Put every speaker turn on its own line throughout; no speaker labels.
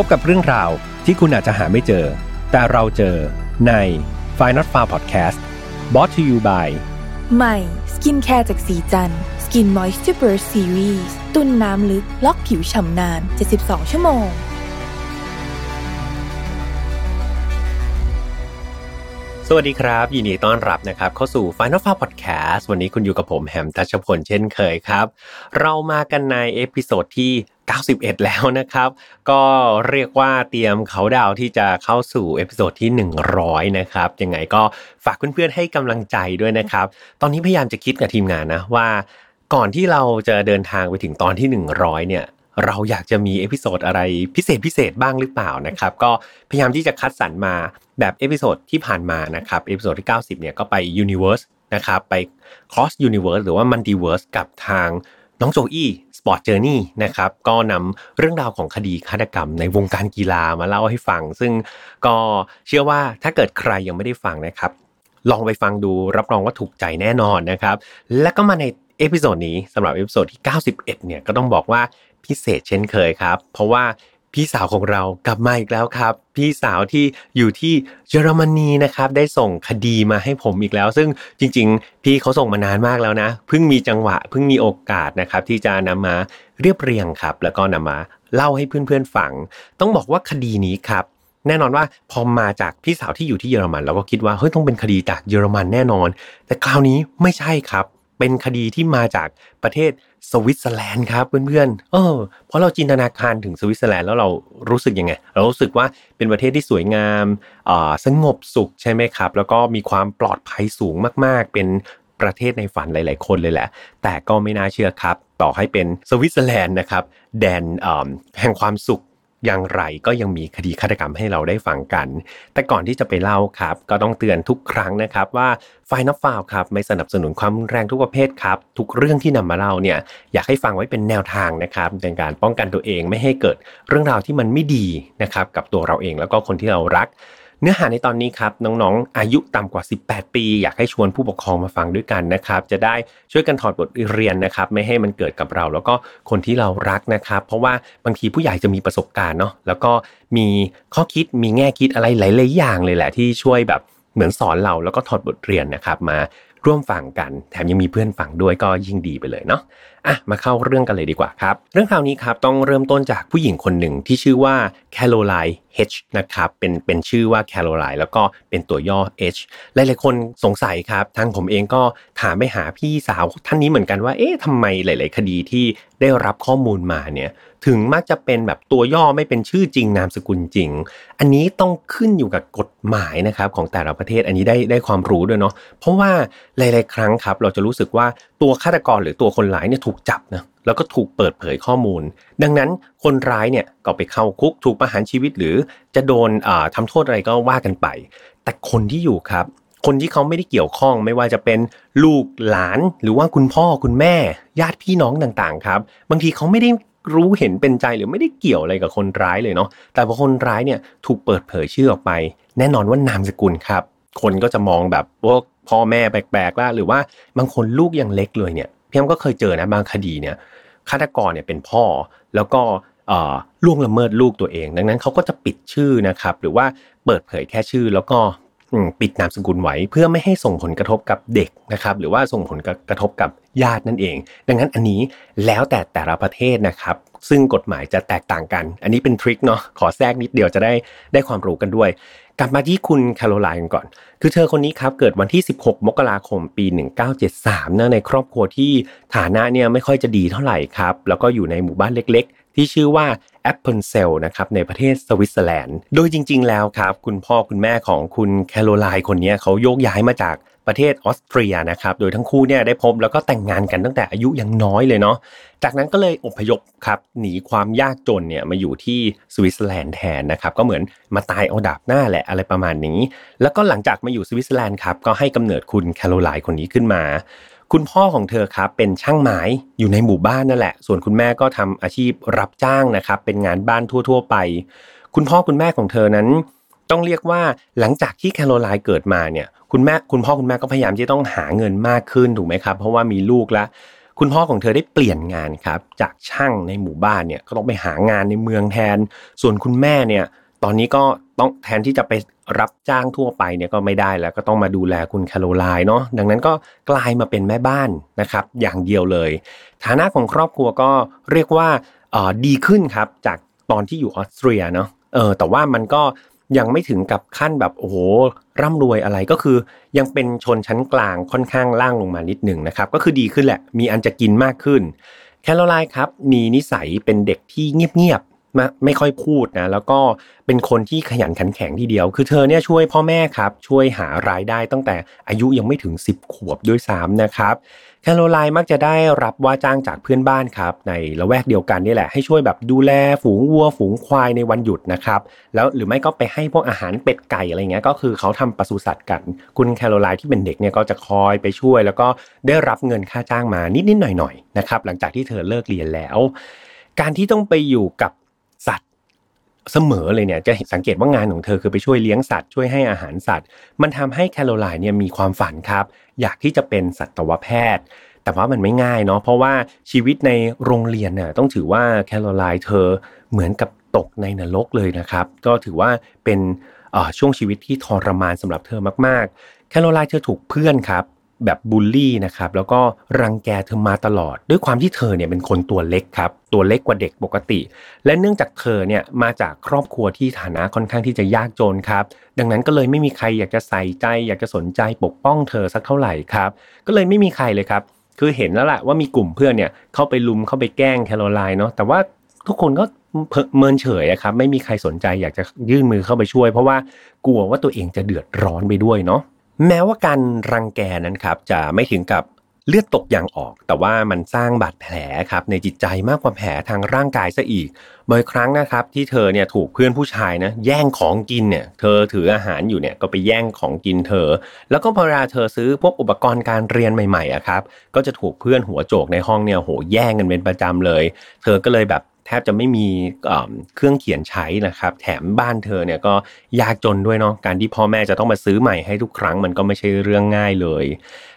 พบกับเรื่องราวที่คุณอาจจะหาไม่เจอ แต่เราเจอใน f i n a l f a r Podcast brought to you by
ใหม่สกินแคร์จากศรีจันทร์ Skin Moisture Burst ซีรีส์ตุนน้ำลึก ล็อกผิวฉ่ำนาน 72 ชั่วโมง
สวัสดีครับ ยินดีต้อนรับนะครับ เข้าสู่ Final Far Podcast วันนี้คุณอยู่กับผมแฮมทัชพลเช่นเคยครับ เรามากันใน episode ที่ 91 แล้วนะครับ ก็เรียกว่าเตรียมเขาดาวที่จะเข้าสู่ episode ที่ 100 นะครับยังไงก็ฝากเพื่อนๆให้กำลังใจด้วยนะครับ ตอนนี้พยายามจะคิดกับทีมงานนะว่า ก่อนที่เราจะเดินทางไปถึงตอนที่ 100 เนี่ยเราอยากจะมี episode อะไรพิเศษพิเศษบ้างหรือเปล่านะครับ ก็พยายามที่จะคัดสรรมาแบบ episode ที่ผ่านมานะครับ episode ที่ 90 เนี่ยก็ไป Universe นะครับไป Cross Universe หรือว่า Multiverse กับทาง น้องโจอี้ Sport Journey นะครับก็นำเรื่องราวของคดีฆาตกรรมในวงการกีฬามาเล่าให้ฟัง ซึ่งก็เชื่อว่าถ้าเกิดใครยังไม่ได้ฟังนะครับ ลองไปฟังดูรับรองว่าถูกใจแน่นอนนะครับ และก็มาใน episode นี้สำหรับ episode ที่ 91 เนี่ยก็ต้องบอกว่าพิเศษเช่นเคยครับ เพราะว่า พี่สาวของเรากลับมาอีกแล้วครับ พี่สาวที่อยู่ที่เยอรมนีนะครับได้ส่งคดีมาให้ผมอีกแล้ว ซึ่งจริง ๆ พี่เขาส่งมานานมากแล้วนะเพิ่งมีจังหวะเพิ่งมีโอกาสนะครับ ที่จะนำมาเรียบเรียงครับ แล้วก็นำมาเล่าให้เพื่อนๆฟังต้องบอกว่าคดีนี้ครับแน่นอนว่าพอมาจากพี่สาวที่อยู่ที่เยอรมันเราก็คิดว่าเฮ้ยต้องเป็นคดีจากเยอรมันแน่นอน แต่คราวนี้ไม่ใช่ครับ เป็นคดีที่มาจากประเทศ สวิตเซอร์แลนด์ครับเพื่อนๆเออเพราะเราจินตนาการถึงสวิตเซอร์แลนด์แล้วเรารู้สึกยังไง เรารู้สึกว่าเป็นประเทศที่สวยงามอ่าสงบสุขใช่ไหมครับ แล้วก็มีความปลอดภัยสูงมากๆ เป็นประเทศในฝันหลาย ๆ คนเลยแหละ แต่ก็ไม่น่าเชื่อครับ ต่อให้เป็นสวิตเซอร์แลนด์นะครับ แดนแห่งความสุข อย่างไรก็ยังมีคดีฆาตกรรมให้เราได้ฟังกัน แต่ก่อนที่จะไปเล่าครับ ก็ต้องเตือนทุกครั้งนะครับว่าไฟนอฟฟาวครับไม่สนับสนุนความรุนแรงทุกประเภทครับ ทุกเรื่องที่นำมาเล่าเนี่ยอยากให้ฟังไว้เป็นแนวทางนะครับในการป้องกันตัวเองไม่ให้เกิดเรื่องราวที่มันไม่ดีนะครับกับตัวเราเองแล้วก็คนที่เรารัก เนื้อหาในตอนนี้ครับน้องๆ อายุต่ำกว่า 18 ปี อยากให้ชวนผู้ปกครองมาฟังด้วยกันนะครับ จะได้ช่วยกันถอดบทเรียนนะครับ ไม่ให้มันเกิดกับเรา แล้วก็คนที่เรารักนะครับ เพราะว่าบางทีผู้ใหญ่จะมีประสบการณ์เนาะแล้วก็มีข้อคิดมีแง่คิดอะไรหลายๆอย่างเลยแหละที่ช่วยแบบเหมือนสอนเราแล้วก็ถอดบทเรียนนะครับ มา ร่วมฟังกัน แถมยังมีเพื่อนฟังด้วยก็ยิ่งดีไปเลยเนาะอะมาเข้าเรื่องกันเลยดีกว่าครับ เรื่องคราวนี้ครับต้องเริ่มต้นจากผู้หญิงคนหนึ่งที่ชื่อว่าแคโรไลน์เฮชนะครับเป็นเป็นชื่อว่าแคโรไลน์แล้วก็เป็นตัวย่อ H หลายๆคนสงสัยครับทางผมเองก็ถามไปหาพี่สาวท่านนี้เหมือนกันว่าเอ๊ะทำไมหลาย ๆ คดีที่ได้รับข้อมูลมาเนี่ย ถึงมักจะเป็นแบบตัวย่อไม่เป็นชื่อจริงนามสกุลจริง อันนี้ต้องขึ้นอยู่กับกฎหมายนะครับของแต่ละประเทศอันนี้ได้ได้ความรู้ด้วยเนาะเพราะว่าหลาย ๆ ครั้งครับ เราจะรู้สึกว่าตัวฆาตกรหรือตัวคนร้ายเนี่ยถูกจับนะแล้วก็ถูกเปิดเผยข้อมูล ดังนั้นคนร้ายเนี่ยก็ไปเข้าคุกถูกประหารชีวิตหรือจะโดนทำโทษอะไรก็ว่ากันไป แต่คนที่อยู่ครับคนที่เขาไม่ได้เกี่ยวข้องไม่ว่าจะเป็นลูกหลานหรือว่าคุณพ่อคุณแม่ ญาติพี่น้องต่างๆ ครับ บางทีเขาไม่ได้ รู้เห็นเป็นใจหรือไม่ได้เกี่ยวอะไรกับคนร้ายเลยเนาะแต่พอคนร้ายเนี่ยถูกเปิดเผยชื่อออกไป แน่นอนว่านามสกุลครับ คนก็จะมองแบบพวกพ่อแม่แปลกๆล่ะหรือว่าบางคนลูกยังเล็กเลยเนี่ยพี่แอมก็เคยเจอนะบางคดีเนี่ยฆาตกรเนี่ยเป็นพ่อแล้วก็ล่วงละเมิดลูกตัวเอง ดังนั้นเขาก็จะปิดชื่อนะครับหรือว่าเปิดเผยแค่ชื่อแล้วก็ ปิดนามสกุลไว้เพื่อไม่ให้ส่งผลกระทบกับเด็กนะครับ หรือว่าส่งผลกระทบกับญาตินั่นเอง ดังนั้นอันนี้แล้วแต่แต่ละประเทศนะครับ ซึ่งกฎหมายจะแตกต่างกัน อันนี้เป็น trick เนาะขอแทรกนิดเดียวจะได้ได้ความรู้กันด้วย กลับมาที่คุณแคโรไลน์ก่อน คือเธอคนนี้ครับเกิดวันที่ 16 มกราคมปี 1973นะในครอบครัวที่ฐานะเนี่ยไม่ค่อยจะดีเท่าไหร่ครับแล้วก็อยู่ในหมู่บ้านเล็ก ๆ ที่ชื่อว่า แอปเปิลเซลนะครับในประเทศสวิตเซอร์แลนด์ โดยจริง ๆ แล้วครับ คุณพ่อคุณแม่ของคุณแคโรไลน์คนนี้เขาโยกย้ายมาจากประเทศออสเตรียนะครับ โดยทั้งคู่เนี่ยได้พบแล้วก็แต่งงานกันตั้งแต่อายุยังน้อยเลยเนาะ จากนั้นก็เลยอพยพครับหนีความยากจนเนี่ยมาอยู่ที่สวิตเซอร์แลนด์แทนนะครับ ก็เหมือนมาตายเอาดาบหน้าแหละอะไรประมาณนี้ แล้วก็หลังจากมาอยู่สวิตเซอร์แลนด์ครับก็ให้กำเนิดคุณแคโรไลน์คนนี้ขึ้นมา คุณพ่อของเธอครับเป็นช่างไม้อยู่ในหมู่บ้านนั่นแหละ ส่วนคุณแม่ก็ทำอาชีพรับจ้างนะครับ เป็นงานบ้านทั่ว ๆ ไป คุณพ่อคุณแม่ของเธอนั้น ต้องเรียกว่าหลังจากที่แคโรไลน์เกิดมาเนี่ย คุณแม่คุณพ่อคุณแม่ก็พยายามที่ต้องหาเงินมากขึ้นถูกไหมครับ เพราะว่ามีลูกแล้วคุณพ่อของเธอได้เปลี่ยนงานครับ จากช่างในหมู่บ้านเนี่ยก็ต้องไปหางานในเมืองแทน ส่วนคุณแม่เนี่ย ตอนนี้ก็ต้องแทนที่จะไปรับจ้างทั่วไปเนี่ยก็ไม่ได้แล้วก็ต้องมาดูแลคุณแคโรไลน์เนาะดังนั้นก็กลายมาเป็นแม่บ้านนะครับ อย่างเดียวเลย ฐานะของครอบครัวก็เรียกว่าดีขึ้นครับจากตอนที่อยู่ออสเตรียเนาะเออแต่ว่ามันก็ยังไม่ถึงกับขั้นแบบโอ้โหร่ำรวยอะไรก็คือ ยังเป็นชนชั้นกลางค่อนข้างล่างลงมานิดหนึ่งนะครับ ก็คือดีขึ้นแหละ มีอันจะกินมากขึ้น แคโรไลน์ครับ มีนิสัยเป็นเด็กที่เงียบ ไม่ค่อยพูดนะแล้วก็เป็นคนที่ขยันขันแข็งทีเดียว คือเธอเนี่ยช่วยพ่อแม่ครับ ช่วยหารายได้ตั้งแต่อายุยังไม่ถึง 10 ขวบด้วยซ้ำนะครับแคโรไลน์มักจะได้รับว่าจ้างจากเพื่อนบ้านครับ ในละแวกเดียวกันนี่แหละ ให้ช่วยแบบดูแลฝูงวัวฝูงควายในวันหยุดนะครับ แล้วหรือไม่ก็ไปให้พวกอาหารเป็ดไก่อะไรเงี้ยก็คือเขาทำปศุสัตว์กัน คุณแคโรไลน์ที่เป็นเด็กเนี่ยก็จะคอยไปช่วย แล้วก็ได้รับเงินค่าจ้างมานิดๆหน่อยๆนะครับหลังจากที่เธอเลิกเรียนแล้ว การที่ต้องไปอยู่กับ สัตว์เสมอเลยเนี่ยจะสังเกตว่างานของเธอคือไปช่วยเลี้ยงสัตว์ช่วยให้อาหารสัตว์ มันทำให้แคโรไลน์เนี่ยมีความฝันครับ อยากที่จะเป็นสัตวแพทย์ แต่ว่ามันไม่ง่ายเนาะเพราะว่าชีวิตในโรงเรียนเนี่ยต้องถือว่าแคโรไลน์เธอเหมือนกับตกในนรกเลยนะครับ ก็ถือว่าเป็นช่วงชีวิตที่ทรมานสำหรับเธอมากๆ แคโรไลน์เธอถูกเพื่อนครับ แบบบูลลี่นะครับแล้วก็รังแกเธอมาตลอด ด้วยความที่เธอเนี่ยเป็นคนตัวเล็กครับตัวเล็กกว่าเด็กปกติ และเนื่องจากเธอเนี่ยมาจากครอบครัวที่ฐานะค่อนข้างที่จะยากจนครับ ดังนั้นก็เลยไม่มีใครอยากจะใส่ใจ อยากจะสนใจปกป้องเธอสักเท่าไหร่ครับก็เลยไม่มีใครเลยครับคือเห็นแล้วแหละว่ามีกลุ่มเพื่อนเนี่ยเข้าไปลุมเข้าไปแกล้งแคโรไลน์เนาะแต่ว่าทุกคนก็เมินเฉยครับไม่มีใครสนใจอยากจะยื่นมือเข้าไปช่วย เพราะว่ากลัวว่าตัวเองจะเดือดร้อนไปด้วยเนาะ แม้ว่าการรังแกนั้นครับจะไม่ถึงกับเลือดตกยางออก แต่ว่ามันสร้างบาดแผลครับในจิตใจมากกว่าแผลทางร่างกายซะอีกบ่อยครั้งนะครับที่เธอเนี่ยถูกเพื่อนผู้ชายนะแย่งของกินเนี่ยเธอถืออาหารอยู่เนี่ยก็ไปแย่งของกินเธอ แล้วก็พอเวลาเธอซื้อพวกอุปกรณ์การเรียนใหม่ๆอะครับก็จะถูกเพื่อนหัวโจกในห้องเนี่ยโหแย่งกันเป็นประจำเลย เธอก็เลยแบบ แทบจะไม่มีเครื่องเขียนใช้นะครับ แถมบ้านเธอเนี่ยก็ยากจนด้วยเนาะการที่พ่อแม่จะต้องมาซื้อใหม่ให้ทุกครั้งมันก็ไม่ใช่เรื่องง่ายเลย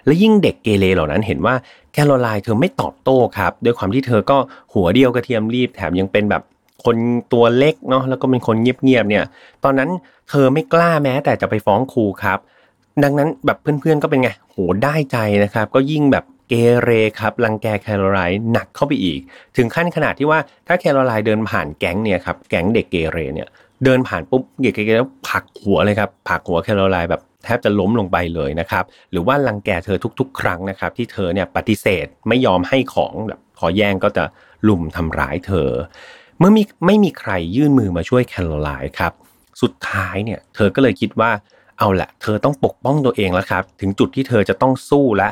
และยิ่งเด็กเกเรเหล่านั้นเห็นว่าแคโรไลน์เธอไม่ตอบโต้ครับด้วยความที่เธอก็หัวเดียวกระเทียมรีบแถมยังเป็นแบบคนตัวเล็กเนาะแล้วก็เป็นคนเงียบๆเนี่ย ตอนนั้นเธอไม่กล้าแม้แต่จะไปฟ้องครูครับ ดังนั้นแบบเพื่อนๆก็เป็นไงโหได้ใจนะครับ ก็ยิ่งแบบ เกเรครับรังแกแคโรไลน์หนักเข้าไปอีก ถึงขั้นขนาดที่ว่าถ้าแคโรไลน์เดินผ่านแก๊งเนี่ยครับแก๊งเด็กเกเรเนี่ยเดินผ่านปุ๊บเด็กเกเรผลักหัวเลยครับผักหัวแคโรไลน์แบบแทบจะล้มลงไปเลยนะครับ หรือว่ารังแกเธอทุกๆ ครั้งนะครับ ที่เธอเนี่ยปฏิเสธไม่ยอมให้ของแบบพอแย่งก็จะลุมทำร้ายเธอ เมื่อมีไม่มีใครยื่นมือมาช่วยแคโรไลน์ครับ สุดท้ายเนี่ยเธอก็เลยคิดว่าเอาละเธอต้องปกป้องตัวเองแล้วครับ ถึงจุดที่เธอจะต้องสู้และ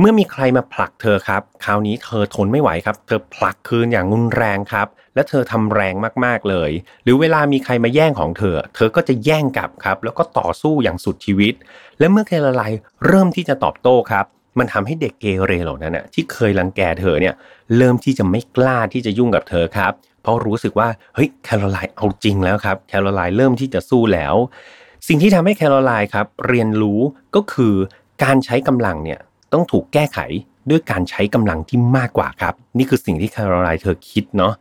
เมื่อมีใครมาผลักเธอครับ คราวนี้เธอทนไม่ไหวครับ เธอผลักคืนอย่างรุนแรงครับ และเธอทำแรงมากๆเลย หรือเวลามีใครมาแย่งของเธอ เธอก็จะแย่งกลับครับ แล้วก็ต่อสู้อย่างสุดชีวิต และเมื่อแคลไลเริ่มที่จะตอบโต้ครับ มันทำให้เด็กเกเรเหล่านั้นน่ะที่เคยรังแกเธอเนี่ยเริ่มที่จะไม่กล้าที่จะยุ่งกับเธอครับ เพราะรู้สึกว่าเฮ้ยแคโรไลน์เอาจริงแล้วครับแคโรไลน์เริ่มที่จะสู้แล้ว สิ่งที่ทำให้แคโรไลน์ครับเรียนรู้ก็คือการใช้กำลังเนี่ย ต้องถูกแก้ไขด้วยการใช้กำลังที่มากกว่าครับ นี่คือสิ่งที่แคโรไลน์เธอคิดเนาะ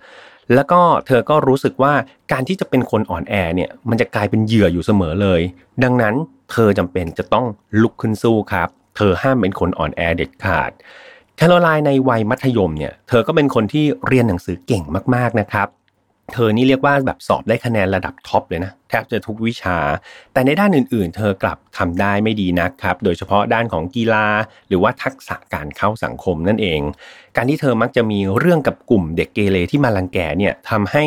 แล้วก็เธอก็รู้สึกว่าการที่จะเป็นคนอ่อนแอเนี่ยมันจะกลายเป็นเหยื่ออยู่เสมอเลย ดังนั้นเธอจำเป็นจะต้องลุกขึ้นสู้ครับ เธอห้ามเป็นคนอ่อนแอเด็ดขาดแคโรไลน์ในวัยมัธยมเนี่ยเธอก็เป็นคนที่เรียนหนังสือเก่งมากๆนะครับ เธอนี่เรียกว่าแบบสอบได้คะแนนระดับท็อปเลยนะแทบจะทุกวิชา แต่ในด้านอื่นๆ เธอกลับทำได้ไม่ดีนักครับ โดยเฉพาะด้านของกีฬา หรือว่าทักษะการเข้าสังคมนั่นเอง การที่เธอมักจะมีเรื่องกับกลุ่มเด็กเกเรที่มาลังแกเนี่ยทำให้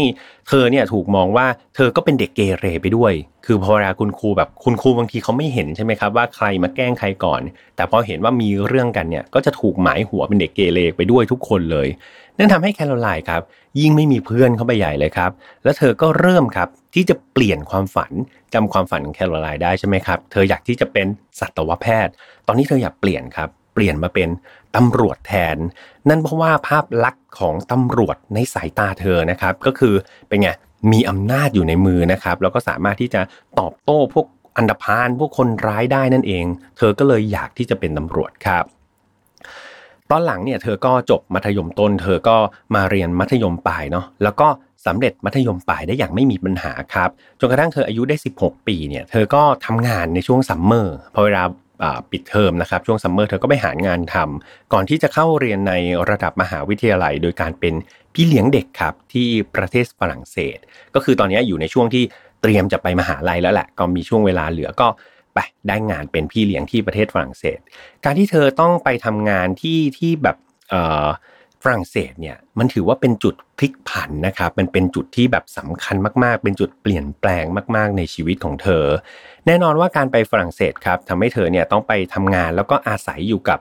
เธอเนี่ยถูกมองว่าเธอก็เป็นเด็กเกเรไปด้วย คือพอเวลาคุณครูแบบคุณครูบางทีเขาไม่เห็นใช่ไหมครับว่าใครมาแกล้งใครก่อน แต่พอเห็นว่ามีเรื่องกันเนี่ยก็จะถูกหมายหัวเป็นเด็กเกเรไปด้วยทุกคนเลยนั่นทำให้แคโรไลน์ครับ ยิ่งไม่มีเพื่อนเข้าไปใหญ่เลยครับ แล้วเธอก็เริ่มครับที่จะเปลี่ยนความฝันจำความฝันของแคโรไลน์ได้ใช่ไหมครับ เธออยากที่จะเป็นสัตวแพทย์ ตอนนี้เธออยากเปลี่ยนครับเปลี่ยนมาเป็นตำรวจแทน นั่นเพราะว่าภาพลักษณ์ของตำรวจในสายตาเธอนะครับ ก็คือเป็นไง มีอำนาจอยู่ในมือนะครับ แล้วก็สามารถที่จะตอบโต้พวกอันดพานพวกคนร้ายได้นั่นเอง เธอก็เลยอยากที่จะเป็นตำรวจครับ ตอนหลังเนี่ยเธอก็จบมัธยมต้น เธอก็มาเรียนมัธยมปลายเนาะแล้วก็สำเร็จมัธยมปลายได้อย่างไม่มีปัญหาครับจนกระทั่งเธออายุได้ 16 ปีเนี่ยเธอก็ทำงานในช่วงซัมเมอร์พอเวลา ปิดเทอมนะครับ ช่วง summer เธอก็ไปหางานทำก่อนที่จะเข้าเรียนในระดับมหาวิทยาลัย โดยการเป็นพี่เลี้ยงเด็กครับที่ประเทศฝรั่งเศส ก็คือตอนนี้อยู่ในช่วงที่เตรียมจะไปมหาลัยแล้วแหละ ก็มีช่วงเวลาเหลือก็ไปได้งานเป็นพี่เลี้ยงที่ประเทศฝรั่งเศส การที่เธอต้องไปทำงานที่ที่แบบ ฝรั่งเศสเนี่ยมันถือว่าเป็นจุดพลิกผันนะครับมันเป็นจุดที่แบบสำคัญมากๆ เป็นจุดเปลี่ยนแปลงมาก ๆ ในชีวิตของเธอ แน่นอนว่าการไปฝรั่งเศสครับทำให้เธอเนี่ยต้องไปทำงานแล้วก็อาศัยอยู่กับ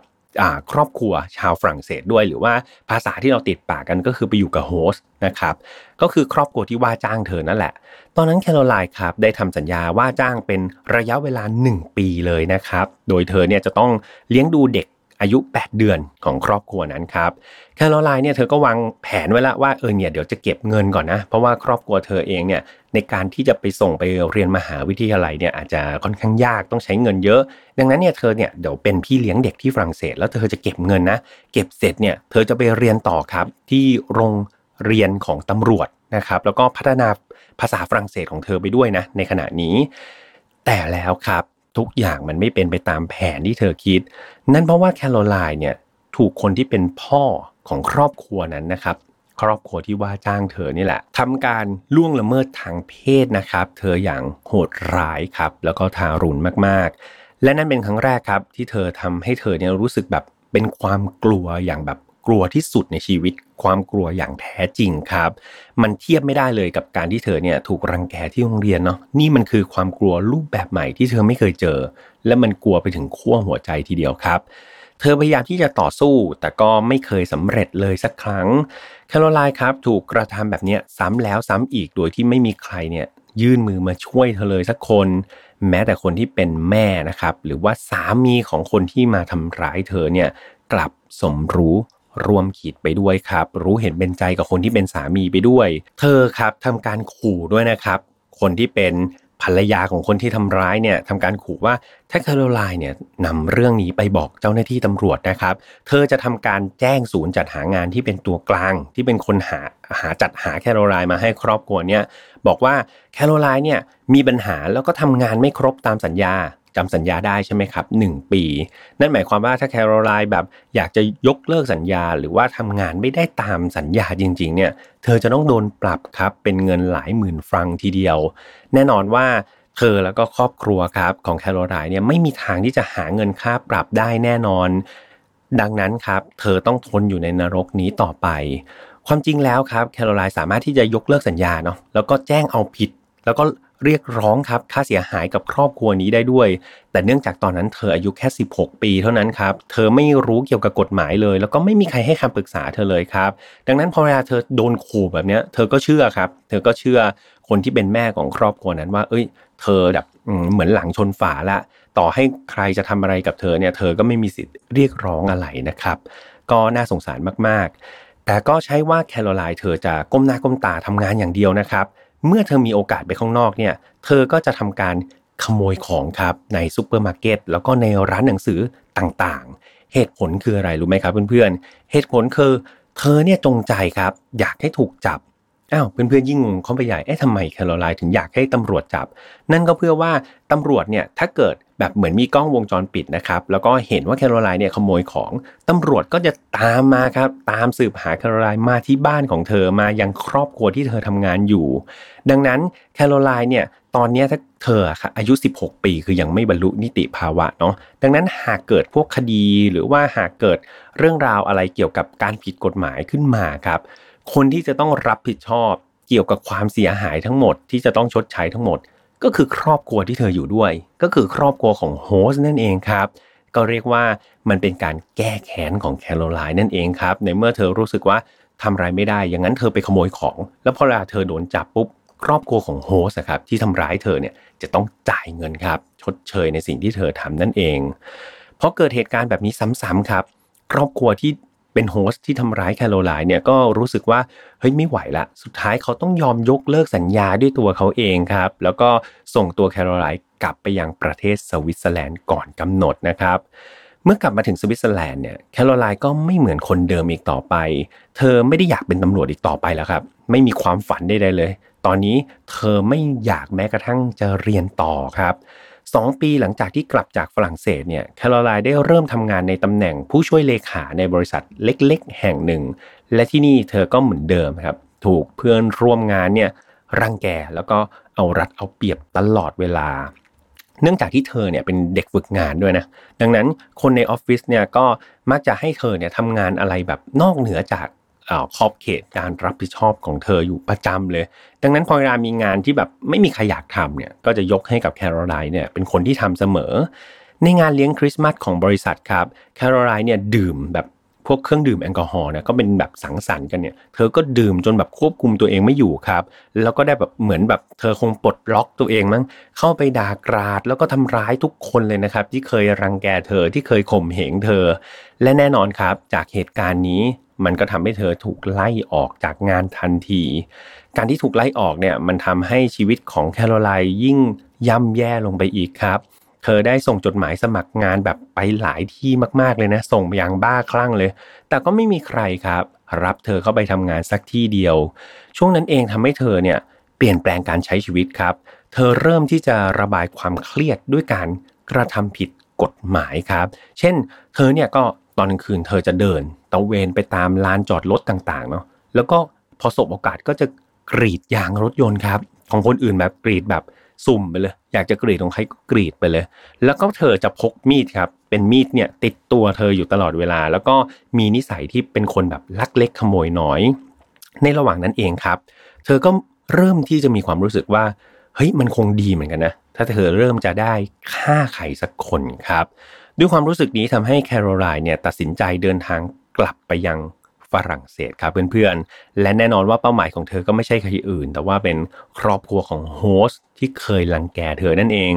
ครอบครัวชาวฝรั่งเศสด้วยหรือว่าภาษาที่เราติดปากกันก็คือไปอยู่กับ host นะครับก็คือครอบครัวที่ว่าจ้างเธอนั่นแหละ ตอนนั้นแคโรไลน์ครับได้ทำสัญญาว่าจ้างเป็นระยะเวลา 1 ปีเลยนะครับ โดยเธอเนี่ยจะต้องเลี้ยงดูเด็กอายุ 8 เดือนของครอบครัวนั้นครับ แคโรไลน์เนี่ยเธอก็วางแผนไว้แล้วว่าเออเนี่ยเดี๋ยวจะเก็บเงินก่อนนะ เพราะว่าครอบครัวเธอเองเนี่ยในการที่จะไปส่งไปเรียนมหาวิทยาลัยเนี่ยอาจจะค่อนข้างยากต้องใช้เงินเยอะ ดังนั้นเนี่ยเธอเนี่ยเดี๋ยวเป็นพี่เลี้ยงเด็กที่ฝรั่งเศส แล้วเธอจะเก็บเงินนะ เก็บเสร็จเนี่ยเธอจะไปเรียนต่อครับที่โรงเรียนของตำรวจนะครับ แล้วก็พัฒนาภาษาฝรั่งเศสของเธอไปด้วยนะในขณะนี้ แต่แล้วครับทุกอย่างมันไม่เป็นไปตามแผนที่เธอคิด นั่นเพราะว่าแคโรไลน์เนี่ยถูกคนที่เป็นพ่อ ของครอบครัวนั้นนะครับ ครอบครัวที่ว่าจ้างเธอนี่แหละทำการล่วงละเมิดทางเพศนะครับ เธออย่างโหดร้ายครับ แล้วก็ทารุณมากๆ และนั่นเป็นครั้งแรกครับ ที่เธอทำให้เธอเนี่ยรู้สึกแบบเป็นความกลัวอย่างแบบกลัวที่สุดในชีวิต ความกลัวอย่างแท้จริงครับ มันเทียบไม่ได้เลยกับการที่เธอเนี่ยถูกรังแกที่โรงเรียนเนาะนี่มันคือความกลัวรูปแบบใหม่ที่เธอไม่เคยเจอ และมันกลัวไปถึงขั้วหัวใจทีเดียวครับ เธอพยายามที่จะต่อสู้ แต่ก็ไม่เคยสำเร็จเลยสักครั้ง แคโรไลน์ครับถูกกระทำแบบนี้ซ้ำแล้วซ้ำอีกโดยที่ไม่มีใครเนี่ยยื่นมือมาช่วยเธอเลยสักคน แม้แต่คนที่เป็นแม่นะครับ หรือว่าสามีของคนที่มาทำร้ายเธอเนี่ยกลับสมรู้ร่วมขีดไปด้วยครับ รู้เห็นเป็นใจกับคนที่เป็นสามีไปด้วย เธอครับทำการขู่ด้วยนะครับ คนที่เป็น ภรรยาของคนที่ทำร้ายเนี่ยทำการขู่ว่าถ้าแคโรไลน์เนี่ยนำเรื่องนี้ไปบอกเจ้าหน้าที่ตำรวจนะครับ เธอจะทำการแจ้งศูนย์จัดหางานที่เป็นตัวกลาง ที่เป็นคนหาหาจัดหาแคโรไลน์มาให้ครอบครัวเนี่ยบอกว่าแคโรไลน์เนี่ยมีปัญหาแล้วก็ทำงานไม่ครบตามสัญญา จำสัญญาได้ใช่ไหมครับ 1 ปี นั่นหมายความว่าถ้าแคโรไลน์แบบอยากจะยกเลิกสัญญา หรือว่าทำงานไม่ได้ตามสัญญาจริงๆเนี่ยเธอจะต้องโดนปรับครับ เป็นเงินหลายหมื่นฟรังทีเดียว แน่นอนว่าเธอแล้วก็ครอบครัวครับของแคโรไลน์เนี่ยไม่มีทางที่จะหาเงินค่าปรับได้แน่นอน ดังนั้นครับ เธอต้องทนอยู่ในนรกนี้ต่อไป ความจริงแล้วครับแคโรไลน์สามารถที่จะยกเลิกสัญญาเนาะแล้วก็แจ้งเอาผิด แล้วก็ เรียกร้องครับค่าเสียหายกับครอบครัวนี้ได้ด้วย แต่เนื่องจากตอนนั้นเธออายุแค่ 16 ปีเท่านั้นครับ เธอไม่รู้เกี่ยวกับกฎหมายเลย แล้วก็ไม่มีใครให้คำปรึกษาเธอเลยครับ ดังนั้นพอเวลาเธอโดนขู่แบบนี้เธอก็เชื่อครับ เธอก็เชื่อคนที่เป็นแม่ของครอบครัวนั้นว่า เอ้ย เธอแบบเหมือนหลังชนฝาละ ต่อให้ใครจะทำอะไรกับเธอเนี่ย เธอก็ไม่มีสิทธิ์เรียกร้องอะไรนะครับ ก็น่าสงสารมากๆ แต่ก็ใช่ว่าแคโรไลน์เธอจะก้มหน้าก้มตาทำงานอย่างเดียวนะครับ เมื่อเธอมีโอกาสไปข้างนอกเนี่ยเธอก็จะทำการขโมยของครับในซูเปอร์มาร์เก็ตแล้วก็ในร้านหนังสือต่างๆ เหตุผลคืออะไรรู้ไหมครับเพื่อนๆ เหตุผลคือ เธอเนี่ยจงใจครับ อยากให้ถูกจับอ้าวเพื่อนๆยิ่งงงเข้าไปใหญ่เอ๊ะทำไมแคโรไลน์ถึงอยากให้ตำรวจจับ นั่นก็เพื่อว่าตำรวจเนี่ยถ้าเกิด แบบเหมือนมีกล้องวงจรปิดนะครับ แล้วก็เห็นว่าแคโรไลน์เนี่ยขโมยของตำรวจก็จะตามมาครับ ตามสืบหาแคโรไลน์มาที่บ้านของเธอมายังครอบครัวที่เธอทำงานอยู่ ดังนั้นแคโรไลน์เนี่ยตอนนี้ถ้าเธอค่ะอายุ 16 ปีคือยังไม่บรรลุนิติภาวะเนาะดังนั้นหากเกิดพวกคดีหรือว่าหากเกิดเรื่องราวอะไรเกี่ยวกับการผิดกฎหมายขึ้นมาครับ คนที่จะต้องรับผิดชอบเกี่ยวกับความเสียหายทั้งหมดที่จะต้องชดใช้ทั้งหมด ก็คือครอบครัวที่เธออยู่ด้วย ก็คือครอบครัวของโฮสนั่นเองครับ ก็เรียกว่ามันเป็นการแก้แค้นของแคโรไลน์นั่นเองครับ ในเมื่อเธอรู้สึกว่าทำไรไม่ได้ อย่างนั้นเธอไปขโมยของ แล้วพอเวลาเธอโดนจับปุ๊บ ครอบครัวของโฮสครับที่ทำร้ายเธอเนี่ยจะต้องจ่ายเงินครับ ชดเชยในสิ่งที่เธอทำนั่นเองเพราะเกิดเหตุการณ์แบบนี้ซ้ำๆครับ ครอบครัวที่ เป็น host ที่ทำร้ายแคโรไลน์เนี่ยก็รู้สึกว่าเฮ้ยไม่ไหวละสุดท้ายเขาต้องยอมยกเลิกสัญญาด้วยตัวเขาเองครับ แล้วก็ส่งตัวแคโรไลน์กลับไปยังประเทศสวิตเซอร์แลนด์ก่อนกำหนดนะครับ เมื่อกลับมาถึงสวิตเซอร์แลนด์เนี่ยแคโรไลน์ก็ไม่เหมือนคนเดิมอีกต่อไป เธอไม่ได้อยากเป็นตำรวจอีกต่อไปแล้วครับ ไม่มีความฝันใดๆเลย ตอนนี้เธอไม่อยากแม้กระทั่งจะเรียนต่อครับ สองปีหลังจากที่กลับจากฝรั่งเศสเนี่ยแคโรไลน์ได้เริ่มทำงานในตำแหน่งผู้ช่วยเลขาในบริษัทเล็กๆ แห่งหนึ่ง และที่นี่เธอก็เหมือนเดิมครับ ถูกเพื่อนร่วมงานเนี่ยรังแกแล้วก็เอารัดเอาเปรียบตลอดเวลา เนื่องจากที่เธอเนี่ยเป็นเด็กฝึกงานด้วยนะ ดังนั้นคนในออฟฟิศเนี่ยก็มักจะให้เธอเนี่ยทำงานอะไรแบบนอกเหนือจาก ขอบเขตการรับผิดชอบของเธออยู่ประจำเลย ดังนั้นพอเวลามีงานที่แบบไม่มีใครอยากทำเนี่ยก็จะยกให้กับแคโรไลน์เนี่ยเป็นคนที่ทำเสมอ ในงานเลี้ยงคริสต์มาสของบริษัทครับแคโรไลน์เนี่ยดื่มแบบพวกเครื่องดื่มแอลกอฮอล์เนี่ยก็เป็นแบบสังสรรค์กันเนี่ยเธอก็ดื่มจนแบบควบคุมตัวเองไม่อยู่ครับ แล้วก็ได้แบบเหมือนแบบเธอคงปลดล็อกตัวเองมั้งเข้าไปด่ากราด แล้วก็ทำร้ายทุกคนเลยนะครับ ที่เคยรังแกเธอที่เคยข่มเหงเธอ และแน่นอนครับ จากเหตุการณ์นี้ มันก็ทำให้เธอถูกไล่ออกจากงานทันที การที่ถูกไล่ออกเนี่ยมันทำให้ชีวิตของแคโรไลน์ยิ่งย่ำแย่ลงไปอีกครับ เธอได้ส่งจดหมายสมัครงานแบบไปหลายที่มากๆเลยนะ ส่งไปอย่างบ้าคลั่งเลย แต่ก็ไม่มีใครครับ รับเธอเข้าไปทำงานสักที่เดียว ช่วงนั้นเองทำให้เธอเนี่ยเปลี่ยนแปลงการใช้ชีวิตครับ เธอเริ่มที่จะระบายความเครียดด้วยการกระทำผิดกฎหมายครับ เช่น เธอเนี่ยก็ ตอนกลางคืนเธอจะเดินตะเวนไปตามลานจอดรถต่างๆเนาะแล้วก็พอสบโอกาสก็จะกรีดยางรถยนต์ครับ ของคนอื่นแบบกรีดแบบสุ่มไปเลย อยากจะกรีดของใครก็กรีดไปเลย แล้วก็เธอจะพกมีดครับ เป็นมีดเนี่ยติดตัวเธออยู่ตลอดเวลา แล้วก็มีนิสัยที่เป็นคนแบบลักเล็กขโมยน้อย ในระหว่างนั้นเองครับ เธอก็เริ่มที่จะมีความรู้สึกว่าเฮ้ยมันคงดีเหมือนกันนะ ถ้าเธอเริ่มจะได้ฆ่าใครสักคนครับ ด้วยความรู้สึกนี้ทำให้แคโรไลน์เนี่ยตัดสินใจเดินทางกลับไปยังฝรั่งเศสครับเพื่อนๆ และแน่นอนว่าเป้าหมายของเธอก็ไม่ใช่ใครอื่น แต่ว่าเป็นครอบครัวของโฮสที่เคยลังแกเธอนั่นเอง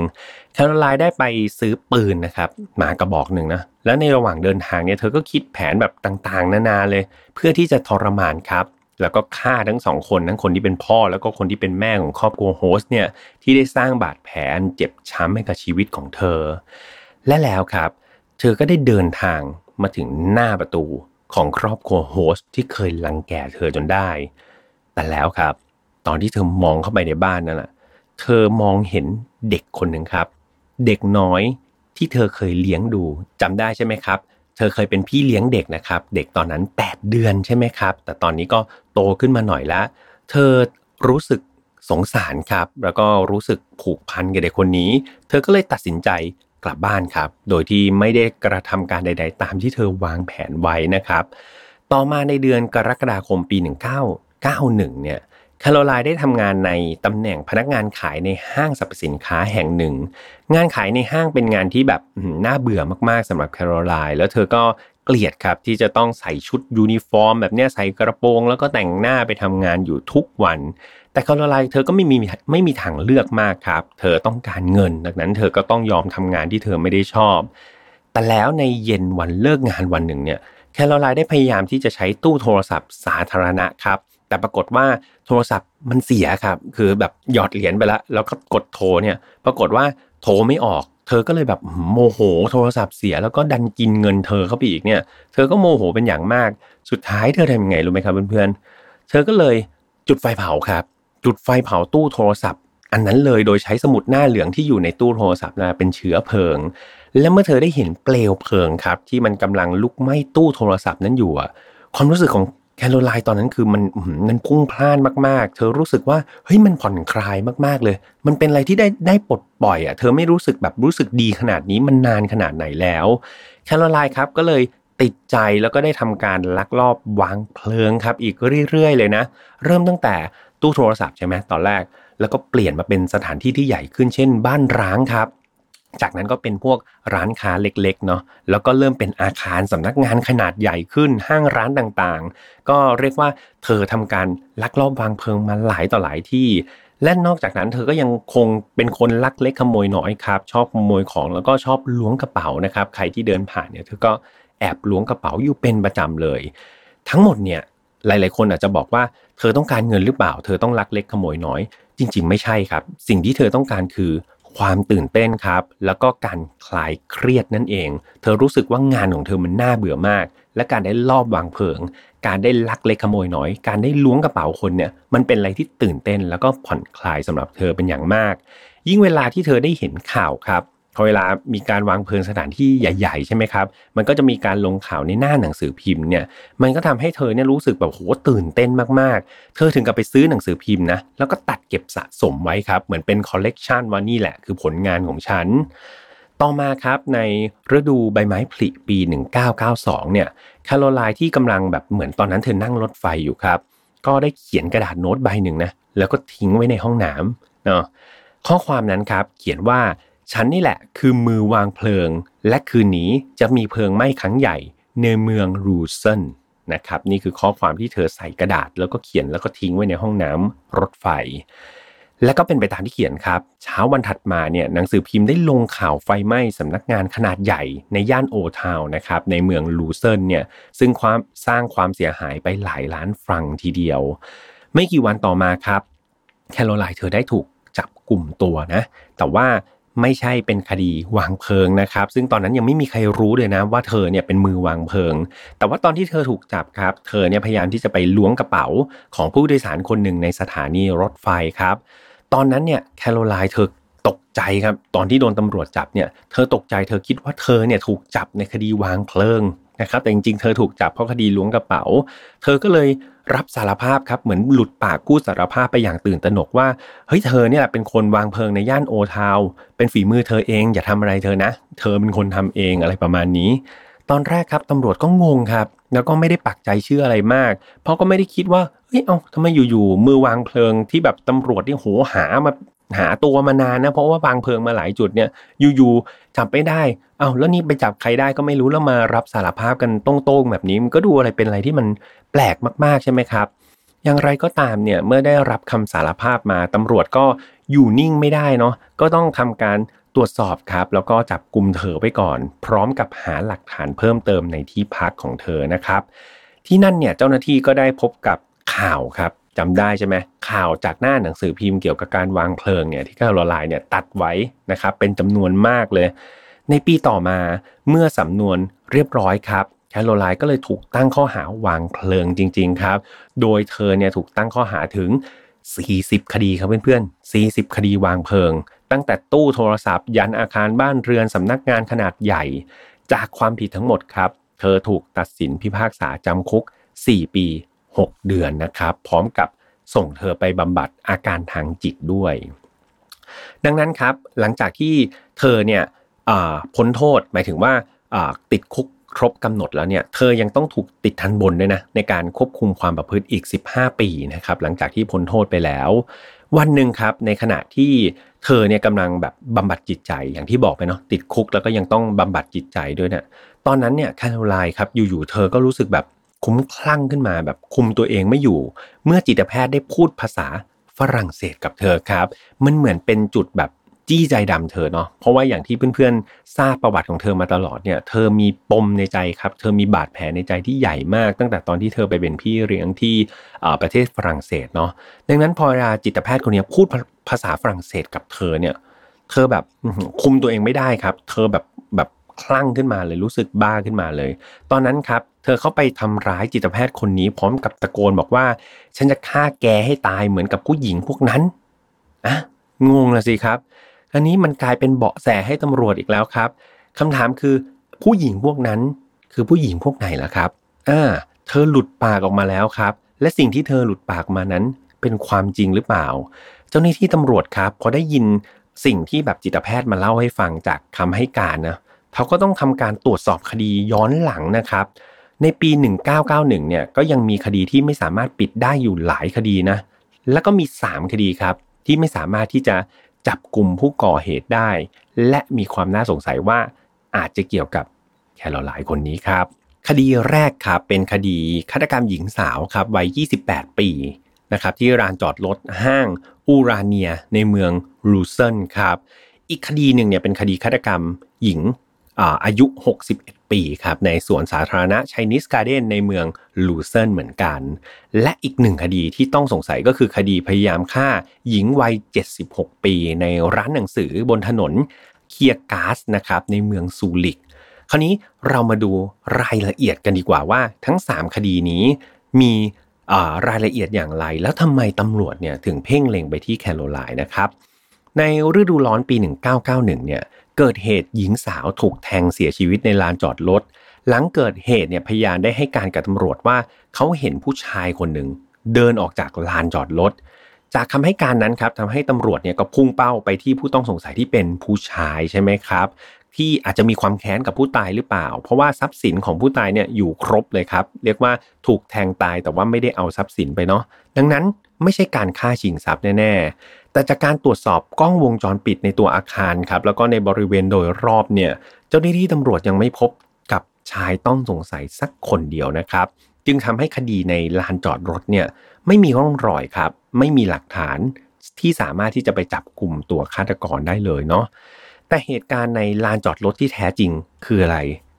แคโรไลน์ได้ไปซื้อปืนนะครับมากระบอกหนึ่งนะ และในระหว่างเดินทางเนี่ยเธอก็คิดแผนแบบต่างๆ นานาเลย เพื่อที่จะทรมานครับแล้วก็ฆ่าทั้งสองคนทั้งคนที่เป็นพ่อแล้วก็คนที่เป็นแม่ของครอบครัวโฮสเนี่ยที่ได้สร้างบาดแผลเจ็บช้ำให้กับชีวิตของเธอ และแล้วครับ เธอก็ได้เดินทางมาถึงหน้าประตูของครอบครัวโฮสที่เคยลังแกเธอจนได้ แต่แล้วครับ ตอนที่เธอมองเข้าไปในบ้านนั่นแหละเธอมองเห็นเด็กคนหนึ่งครับ เด็กน้อยที่เธอเคยเลี้ยงดูจำได้ใช่ไหมครับ เธอเคยเป็นพี่เลี้ยงเด็กนะครับ เด็กตอนนั้น 8 เดือนใช่ไหมครับ แต่ตอนนี้ก็โตขึ้นมาหน่อยแล้วเธอรู้สึกสงสารครับ แล้วก็รู้สึกผูกพันกับเด็กคนนี้ เธอก็เลยตัดสินใจ กลับบ้านครับ โดยที่ไม่ได้กระทำการใด ๆ ตามที่เธอวางแผนไว้นะครับ ต่อมาในเดือนกรกฎาคมปี 1991 เนี่ยแคโรไลน์ได้ทำงานในตำแหน่งพนักงานขายในห้างสรรพสินค้าแห่งหนึ่ง งานขายในห้างเป็นงานที่แบบน่าเบื่อมากๆสำหรับแคโรไลน์แล้วเธอก็เกลียดครับที่จะต้องใส่ชุดยูนิฟอร์ม แบบนี้ใส่กระโปรง แล้วก็แต่งหน้าไปทำงานอยู่ทุกวัน แต่แคโรไลน์เธอก็ไม่มีไม่มีทางเลือกมากครับ เธอต้องการเงิน ดังนั้นเธอก็ต้องยอมทำงานที่เธอไม่ได้ชอบ แต่แล้วในเย็นวันเลิกงานวันหนึ่งเนี่ยแคโรไลน์ได้พยายามที่จะใช้ตู้โทรศัพท์สาธารณะครับ แต่ปรากฏว่าโทรศัพท์มันเสียครับ คือแบบหยอดเหรียญไปแล้ว แล้วก็กดโทรเนี่ย ปรากฏว่าโทรไม่ออก เธอก็เลยแบบโมโหโทรศัพท์เสียแล้วก็ดันกินเงินเธอเข้าไปอีกเนี่ย เธอก็โมโหเป็นอย่างมาก สุดท้ายเธอทำยังไงรู้ไหมครับเพื่อนๆ เธอก็เลยจุดไฟเผาครับ จุดไฟเผาตู้โทรศัพท์ อันนั้นเลยโดยใช้สมุดหน้าเหลืองที่อยู่ในตู้โทรศัพท์นะเป็นเชื้อเพลิง และเมื่อเธอได้เห็นเปลวเพลิงครับ ที่มันกำลังลุกไหม้ตู้โทรศัพท์นั้นอยู่ความรู้สึกของแคโรไลน์ตอนนั้นคือมันมันพุ่งพล่านมากๆ เธอรู้สึกว่าเฮ้ยมันผ่อนคลายมากๆเลย มันเป็นอะไรที่ได้ได้ปลดปล่อยอะเธอไม่รู้สึกแบบรู้สึกดีขนาดนี้มันนานขนาดไหนแล้วแคโรไลน์ครับก็เลยติดใจแล้วก็ได้ทำการลักลอบวางเพลิงครับ อีกเรื่อยๆเลยนะ เริ่มตั้งแต่ ตู้โทรศัพท์ใช่ไหมตอนแรก แล้วก็เปลี่ยนมาเป็นสถานที่ที่ใหญ่ขึ้นเช่น บ้านร้างครับ จากนั้นก็เป็นพวกร้านค้าเล็กๆเนาะแล้วก็เริ่มเป็นอาคารสำนักงานขนาดใหญ่ขึ้นห้างร้านต่างๆ ก็เรียกว่าเธอทำการลักลอบวางเพลิงมาหลายต่อหลายที่และนอกจากนั้นเธอก็ยังคงเป็นคนลักเล็กขโมยน้อยครับ ชอบขโมยของแล้วก็ชอบล้วงกระเป๋านะครับ ใครที่เดินผ่านเนี่ยเธอก็แอบล้วงกระเป๋าอยู่เป็นประจำเลย ทั้งหมดเนี่ย หลาย ๆ คนอาจจะบอกว่าเธอต้องการเงินหรือเปล่า เธอต้องลักเล็กขโมยน้อย จริง ๆ ไม่ใช่ครับ สิ่งที่เธอต้องการคือความตื่นเต้นครับ แล้วก็การคลายเครียดนั่นเอง เธอรู้สึกว่างานของเธอมันน่าเบื่อมาก และการได้ลอบวางเพลิง การได้ลักเล็กขโมยน้อย การได้ล้วงกระเป๋าคนเนี่ย มันเป็นอะไรที่ตื่นเต้นแล้วก็ผ่อนคลายสำหรับเธอเป็นอย่างมาก ยิ่งเวลาที่เธอได้เห็นข่าวครับ พอเวลามีการวางเพลิงสถานที่ใหญ่ ๆ ใช่ไหมครับ มันก็จะมีการลงข่าวในหน้าหนังสือพิมพ์เนี่ย มันก็ทำให้เธอเนี่ยรู้สึกแบบโหตื่นเต้นมากๆ เธอถึงกับไปซื้อหนังสือพิมพ์นะ แล้วก็ตัดเก็บสะสมไว้ครับ เหมือนเป็นคอลเลกชันว่านี่แหละคือผลงานของฉัน ต่อมาครับในฤดูใบไม้ผลิปี 1992 เนี่ย คาโรไลน์ที่กำลังแบบเหมือนตอนนั้นเธอนั่งรถไฟอยู่ครับ ก็ได้เขียนกระดาษโน้ตใบหนึ่งนะ แล้วก็ทิ้งไว้ในห้องน้ำเนาะข้อความนั้นครับเขียนว่า ฉันนี่แหละคือมือวางเพลิง และคืนนี้จะมีเพลิงไหม้ครั้งใหญ่ในเมืองรูเซนนะครับนี่คือข้อความที่เธอใส่กระดาษ แล้วก็เขียนแล้วก็ทิ้งไว้ในห้องน้ำรถไฟ และก็เป็นไปตามที่เขียนครับ เช้าวันถัดมาเนี่ยหนังสือพิมพ์ได้ลงข่าวไฟไหม้สำนักงานขนาดใหญ่ในย่านโอทาวนะครับในเมืองลูเซนเนี่ยซึ่งความสร้างความเสียหายไปหลายล้านฟรังทีเดียว ไม่กี่วันต่อมาครับ แคโรไลน์เธอได้ถูกจับกลุ่มตัวนะแต่ว่า ไม่ใช่เป็นคดีวางเพลิงนะครับ ซึ่งตอนนั้นยังไม่มีใครรู้เลยนะว่าเธอเนี่ยเป็นมือวางเพลิง แต่ว่าตอนที่เธอถูกจับครับ เธอเนี่ยพยายามที่จะไปล้วงกระเป๋าของผู้โดยสารคนหนึ่งในสถานีรถไฟครับ ตอนนั้นเนี่ยแคโรไลน์เธอตกใจครับ ตอนที่โดนตำรวจจับเนี่ยเธอตกใจเธอคิดว่าเธอเนี่ยถูกจับในคดีวางเพลิงนะครับแต่จริงๆ เธอถูกจับเพราะคดีล้วงกระเป๋า เธอก็เลย รับสารภาพครับเหมือนหลุดปากกู้สารภาพไปอย่างตื่นตระหนกว่าเฮ้ยเธอเนี่ยเป็นคนวางเพลิงในย่านโอทาวเป็นฝีมือเธอเองอย่าทำอะไรเธอนะ เธอเป็นคนทำเองอะไรประมาณนี้ ตอนแรกครับตำรวจก็งงครับ แล้วก็ไม่ได้ปักใจเชื่ออะไรมาก เพราะก็ไม่ได้คิดว่าเฮ้ยเอาทำไมอยู่ๆมือวางเพลิงที่แบบตำรวจที่โหหามา หาตัวมานานนะเพราะว่าวางเพลิงมาหลายจุดเนี่ยอยู่ๆจับไม่ได้เอา้าแล้วนี่ไปจับใครได้ก็ไม่รู้แล้วมารับสารภาพกันตรงๆแบบนี้มันก็ดูอะไรเป็นอะไรที่มันแปลกมากๆใช่ไหมครับ อย่างไรก็ตามเนี่ยเมื่อได้รับคำสารภาพมาตำรวจก็อยู่นิ่งไม่ได้เนาะก็ต้องทำการตรวจสอบครับแล้วก็จับกลุ่มเธอไปก่อน พร้อมกับหาหลักฐานเพิ่มเติมในที่พักของเธอนะครับ ที่นั่นเนี่ยเจ้าหน้าที่ก็ได้พบกับข่าวครับ จำได้ใช่ไหมข่าวจากหน้าหนังสือพิมพ์เกี่ยวกับการวางเพลิงเนี่ยที่แคโรไลน์เนี่ยตัดไว้นะครับเป็นจำนวนมากเลย ในปีต่อมาเมื่อสำนวนเรียบร้อยครับแคโรไลน์ก็เลยถูกตั้งข้อหาวางเพลิงจริง ๆครับ โดยเธอเนี่ยถูกตั้งข้อหาถึง 40 คดีครับเพื่อนๆ 40 คดีวางเพลิง ตั้งแต่ตู้โทรศัพท์ ยันอาคารบ้านเรือนสำนักงานขนาดใหญ่ จากความผิดทั้งหมดครับ เธอถูกตัดสินพิพากษาจำคุก 4 ปี 6 เดือนนะครับ พร้อมกับส่งเธอไปบำบัดอาการทางจิตด้วย ดังนั้นครับหลังจากที่เธอเนี่ยพ้นโทษหมายถึงว่าติดคุกครบกำหนดแล้วเนี่ยเธอยังต้องถูกติดทันบนด้วยนะในการควบคุมความประพฤติอีก 15 ปีนะครับหลังจากที่พ้นโทษไปแล้ว วันหนึ่งครับในขณะที่เธอเนี่ยกำลังแบบบำบัดจิตใจอย่างที่บอกไปเนาะติดคุกแล้วก็ยังต้องบำบัดจิตใจด้วยเนะี่ยตอนนั้นเนี่ยแคโรไลน์ครับอยู่ๆเธอก็รู้สึกแบบ คุ้มคลั่งขึ้นมาแบบคุมตัวเองไม่อยู่ เมื่อจิตแพทย์ได้พูดภาษาฝรั่งเศสกับเธอครับ มันเหมือนเป็นจุดแบบจี้ใจดำเธอเนาะเพราะว่าอย่างที่เพื่อนๆ ทราบประวัติของเธอมาตลอดเนี่ย เธอมีปมในใจครับ เธอมีบาดแผลในใจที่ใหญ่มากตั้งแต่ตอนที่เธอไปเป็นพี่เลี้ยงที่ประเทศฝรั่งเศสเนาะดังนั้นพอาจิตแพทย์คนนี้พูดภาษาฝรั่งเศสกับเธอเนี่ย เธอแบบคุมตัวเองไม่ได้ครับ เธอแบบ คลั่งขึ้นมาเลยรู้สึกบ้าขึ้นมาเลย ตอนนั้นครับ เธอเข้าไปทำร้ายจิตแพทย์คนนี้พร้อมกับตะโกนบอกว่า ฉันจะฆ่าแกให้ตายเหมือนกับผู้หญิงพวกนั้นอะงงละสิครับอันนี้มันกลายเป็นเบาะแสให้ตำรวจอีกแล้วครับคำถามคือผู้หญิงพวกนั้นคือผู้หญิงพวกไหนล่ะครับอ่าเธอหลุดปากออกมาแล้วครับ และสิ่งที่เธอหลุดปากมานั้นเป็นความจริงหรือเปล่า เจ้าหน้าที่ตำรวจครับพอได้ยินสิ่งที่แบบจิตแพทย์มาเล่าให้ฟังจากคำให้การนะ เขาก็ต้องทำการตรวจสอบคดีย้อนหลังนะครับ ในปี 1991 เนี่ยก็ยังมีคดีที่ไม่สามารถปิดได้อยู่หลายคดีนะ แล้วก็มี 3 คดีครับ ที่ไม่สามารถที่จะจับกลุ่มผู้ก่อเหตุได้ และมีความน่าสงสัยว่าอาจจะเกี่ยวกับแคโรไลน์คนนี้ครับ คดีแรกครับเป็นคดีฆาตกรรมหญิงสาวครับวัย 28 ปีนะครับที่ร้านจอดรถห้างอูราเนียในเมืองรูเซนครับ อีกคดีหนึ่งเนี่ยเป็นคดีฆาตกรรมหญิง อายุ 61 ปีครับในสวนสาธารณะไชนีสการ์เดนในเมืองลูเซินเหมือนกัน และอีกหนึ่งคดีที่ต้องสงสัยก็คือคดีพยายามฆ่าหญิงวัย 76 ปี ในร้านหนังสือบนถนนเคียกาสนะครับในเมืองซูริก คราวนี้เรามาดูรายละเอียดกันดีกว่าว่าทั้ง 3 คดีนี้มีรายละเอียดอย่างไร แล้วทำไมตำรวจเนี่ยถึงเพ่งเล็งไปที่แคโรไลน์นะครับในฤดูร้อนปี 1991 เนี่ย เกิดเหตุหญิงสาวถูกแทงเสียชีวิตในลานจอดรถ หลังเกิดเหตุเนี่ยพยานได้ให้การกับตำรวจว่าเขาเห็นผู้ชายคนหนึ่งเดินออกจากลานจอดรถ จากคำให้การนั้นครับทำให้ตำรวจเนี่ยก็พุ่งเป้าไปที่ผู้ต้องสงสัยที่เป็นผู้ชายใช่ไหมครับที่อาจจะมีความแค้นกับผู้ตายหรือเปล่า เพราะว่าทรัพย์สินของผู้ตายเนี่ยอยู่ครบเลยครับ เรียกว่าถูกแทงตายแต่ว่าไม่ได้เอาทรัพย์สินไปเนาะ ดังนั้นไม่ใช่การฆ่าชิงทรัพย์แน่ แต่จากการตรวจสอบกล้องวงจรปิดในตัวอาคารครับแล้วก็ในบริเวณโดยรอบเนี่ย เจ้าหน้าที่ตำรวจยังไม่พบกับชายต้องสงสัยสักคนเดียวนะครับ จึงทำให้คดีในลานจอดรถเนี่ยไม่มีร่องรอยครับ ไม่มีหลักฐานที่สามารถที่จะไปจับกลุ่มตัวฆาตกรได้เลยเนาะแต่เหตุการณ์ในลานจอดรถที่แท้จริงคืออะไร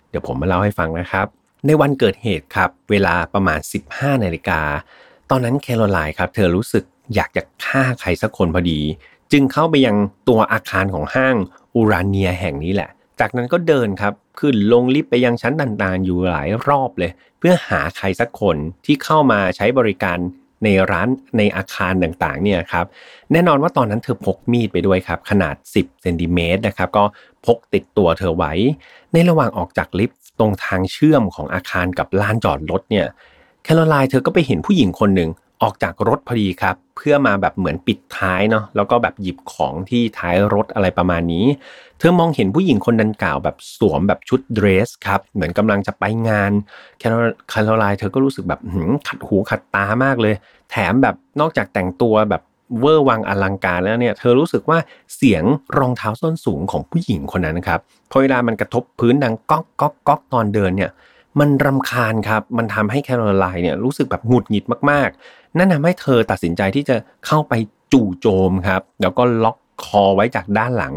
เดี๋ยวผมมาเล่าให้ฟังนะครับ ในวันเกิดเหตุครับ เวลาประมาณ 15นาฬิกาตอนนั้นแคโรไลน์ครับ เธอรู้สึก อยากจะฆ่าใครสักคนพอดี จึงเข้าไปยังตัวอาคารของห้างอูราเนียแห่งนี้แหละ จากนั้นก็เดินครับขึ้นลงลิฟต์ไปยังชั้นต่างๆ อยู่หลายรอบเลย เพื่อหาใครสักคนที่เข้ามาใช้บริการในร้านในอาคารต่างๆเนี่ยครับแน่นอนว่าตอนนั้นเธอพกมีดไปด้วยครับขนาด 10เซนติเมตรนะครับก็พกติดตัวเธอไว้ ในระหว่างออกจากลิฟต์ตรงทางเชื่อมของอาคารกับลานจอดรถเนี่ยแคโรไลน์เธอก็ไปเห็นผู้หญิงคนหนึ่ง ออกจากรถพอดีครับ เพื่อมาแบบเหมือนปิดท้ายเนาะแล้วก็แบบหยิบของที่ท้ายรถอะไรประมาณนี้ เธอมองเห็นผู้หญิงคนดังกล่าวแบบสวมแบบชุดเดรสครับ เหมือนกำลังจะไปงานแคโรไลน์เธอก็รู้สึกแบบขัดหูขัดตามากเลย แถมแบบนอกจากแต่งตัวแบบเวอร์วังอลังการแล้วเนี่ย เธอรู้สึกว่าเสียงรองเท้าส้นสูงของผู้หญิงคนนั้นครับพอเวลามันกระทบพื้นดังก๊อกก๊อกก๊อกตอนเดินเนี่ยมันรำคาญครับ มันทำให้แคโรไลน์เนี่ยรู้สึกแบบหงุดหงิดมาก นั่นทำให้เธอตัดสินใจที่จะเข้าไปจู่โจมครับ แล้วก็ล็อกคอไว้จากด้านหลัง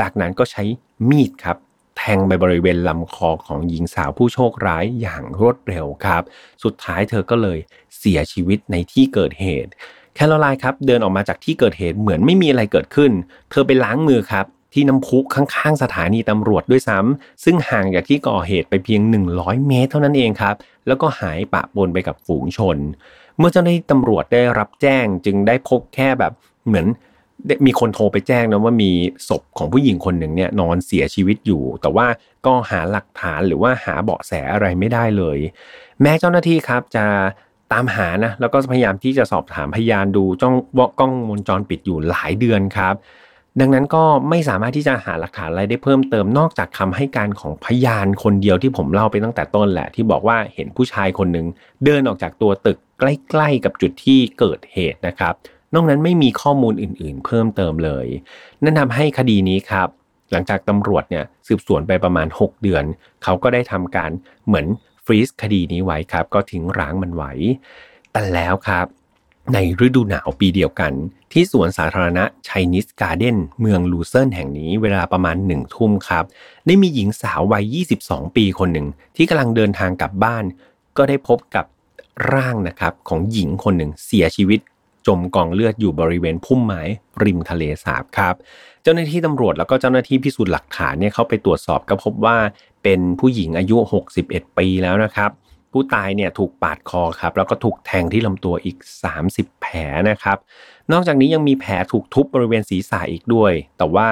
จากนั้นก็ใช้มีดครับ แทงไปบริเวณลำคอของหญิงสาวผู้โชคร้ายอย่างรวดเร็วครับ สุดท้ายเธอก็เลยเสียชีวิตในที่เกิดเหตุ แคโรไลน์ครับเดินออกมาจากที่เกิดเหตุเหมือนไม่มีอะไรเกิดขึ้น เธอไปล้างมือครับที่น้ำพุข้างๆ สถานีตำรวจด้วยซ้ำซึ่งห่างจากที่ก่อเหตุไปเพียง 100 เมตรเท่านั้นเองครับ แล้วก็หายปะปนไปกับฝูงชน เมื่อเจ้าหน้าที่ตำรวจได้รับแจ้งจึงได้พบแค่แบบเหมือนมีคนโทรไปแจ้งนะว่ามีศพของผู้หญิงคนหนึ่งเนี่ยนอนเสียชีวิตอยู่ แต่ว่าก็หาหลักฐานหรือว่าหาเบาะแสอะไรไม่ได้เลย แม้เจ้าหน้าที่ครับจะตามหานะแล้วก็พยายามที่จะสอบถามพยานดูจ้องวกล้องวงจรปิดอยู่หลายเดือนครับ ดังนั้นก็ไม่สามารถที่จะหาหลักฐานอะไรได้เพิ่มเติมนอกจากคำให้การของพยานคนเดียวที่ผมเล่าไปตั้งแต่ต้นแหละ ที่บอกว่าเห็นผู้ชายคนหนึ่งเดินออกจากตัวตึกใกล้ๆกับจุดที่เกิดเหตุนะครับ นอกนั้นไม่มีข้อมูลอื่นๆ เพิ่มเติมเลย นั่นทำให้คดีนี้ครับ หลังจากตำรวจเนี่ยสืบสวนไปประมาณ 6 เดือน เขาก็ได้ทำการเหมือน freeze คดีนี้ไว้ครับ ก็ทิ้งร้างมันไว้แต่แล้วครับ ในฤดูหนาวปีเดียวกัน ที่สวนสาธารณะ Chinese Garden เมืองลูเซิร์นแห่งนี้เวลาประมาณหนึ่งทุ่มครับ ได้มีหญิงสาววัย 22 ปีคนหนึ่ง ที่กำลังเดินทางกลับบ้าน ก็ได้พบกับร่างนะครับของหญิงคนหนึ่งเสียชีวิต จมกองเลือดอยู่บริเวณพุ่มไม้ริมทะเลสาบครับ เจ้าหน้าที่ตำรวจแล้วก็เจ้าหน้าที่พิสูจน์หลักฐานเนี่ยเข้าไปตรวจสอบก็พบว่าเป็นผู้หญิงอายุ 61 ปีแล้วนะครับ ผู้ตายเนี่ยถูกปาดคอครับแล้วก็ถูกแทงที่ลำตัวอีก 30 แผลนะครับ นอกจากนี้ยังมีแผลถูกทุบบริเวณศีรษะอีกด้วย แต่ว่า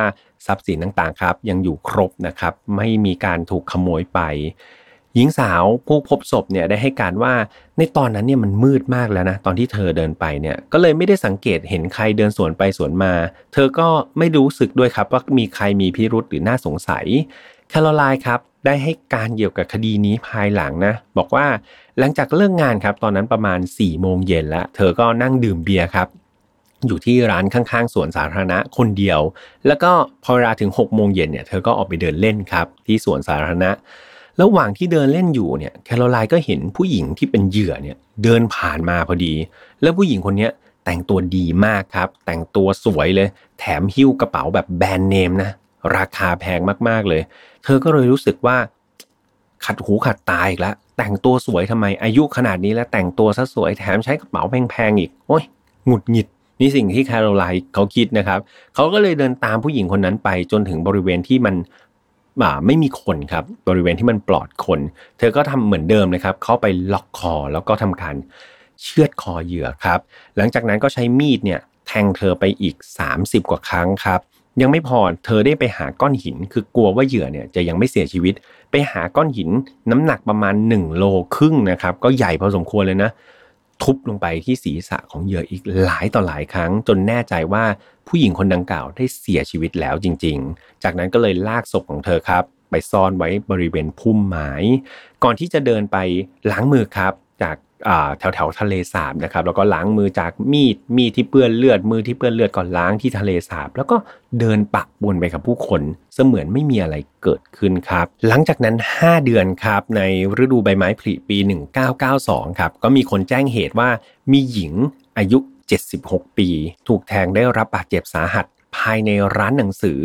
ทรัพย์สินต่างๆครับ ยังอยู่ครบนะครับ ไม่มีการถูกขโมยไป หญิงสาวผู้พบศพเนี่ยได้ให้การว่าในตอนนั้นเนี่ยมันมืดมากแล้วนะตอนที่เธอเดินไปเนี่ยก็เลยไม่ได้สังเกตเห็นใครเดินสวนไปสวนมา เธอก็ไม่รู้สึกด้วยครับว่ามีใครมีพิรุษหรือน่าสงสัยแคโรไลน์ครับ ได้ให้การเกี่ยวกับคดีนี้ภายหลังนะ บอกว่าหลังจากเลิกงานครับ ตอนนั้นประมาณ4ี่โมงเย็นแล้ว เธอก็นั่งดื่มเบียร์ครับ อยู่ที่ร้านข้างๆสวนสาธารณะคนเดียว แล้วก็พอเวลาถึง6กโมงเย็นเนี่ยเธอก็ออกไปเดินเล่นครับ ที่สวนสาธารณะระหว่างที่เดินเล่นอยู่เนี่ยแคโรไลน์ก็เห็นผู้หญิงที่เป็นเหยื่อเนี่ยเดินผ่านมาพอดี แล้วผู้หญิงคนนี้แต่งตัวดีมากครับ แต่งตัวสวยเลย แถมหิ้วกระเป๋าแบบแบรนด์เนมนะ ราคาแพงมากๆเลย เธอก็เลยรู้สึกว่า ขัดหูขัดตาอีกแล้วแต่งตัวสวยทำไมอายุขนาดนี้แล้วแต่งตัวซะสวยแถมใช้กระเป๋าแพงๆอีกโอ้ยหงุดหงิดนี่สิ่งที่แคโรไลน์เขาคิดนะครับเขาก็เลยเดินตามผู้หญิงคนนั้นไปจนถึงบริเวณที่มันไม่มีคนครับบริเวณที่มันปลอดคน เธอก็ทำเหมือนเดิมนะครับ เข้าไปล็อกคอแล้วก็ทำการเชือดคอเหยื่อครับ หลังจากนั้นก็ใช้มีดเนี่ยแทงเธอไปอีก 30 กว่าครั้งครับ ยังไม่พอเธอได้ไปหาก้อนหิน คือกลัวว่าเหยื่อเนี่ยจะยังไม่เสียชีวิต ไปหาก้อนหินน้ำหนักประมาณ1โลครึ่งนะครับ ก็ใหญ่พอสมควรเลยนะ ทุบลงไปที่ศีรษะของเหยื่ออีกหลายต่อหลายครั้ง จนแน่ใจว่าผู้หญิงคนดังกล่าวได้เสียชีวิตแล้วจริง ๆ จากนั้นก็เลยลากศพของเธอครับ ไปซ่อนไว้บริเวณพุ่มไม้ก่อนที่จะเดินไปล้างมือครับ จาก แถวแถวทะเลสาบนะครับแล้วก็ล้างมือจากมีดมีดที่เปื้อนเลือดมือที่เปื้อนเลือดก่อนล้างที่ทะเลสาบ แล้วก็เดินปะบนไปกับผู้คนเสมือนไม่มีอะไรเกิดขึ้นครับ หลังจากนั้น 5 เดือนครับในฤดูใบไม้ผลิปี 1992ครับก็มีคนแจ้งเหตุว่ามีหญิงอายุ 76 ปี ถูกแทงได้รับบาดเจ็บสาหัสภายในร้านหนังสือ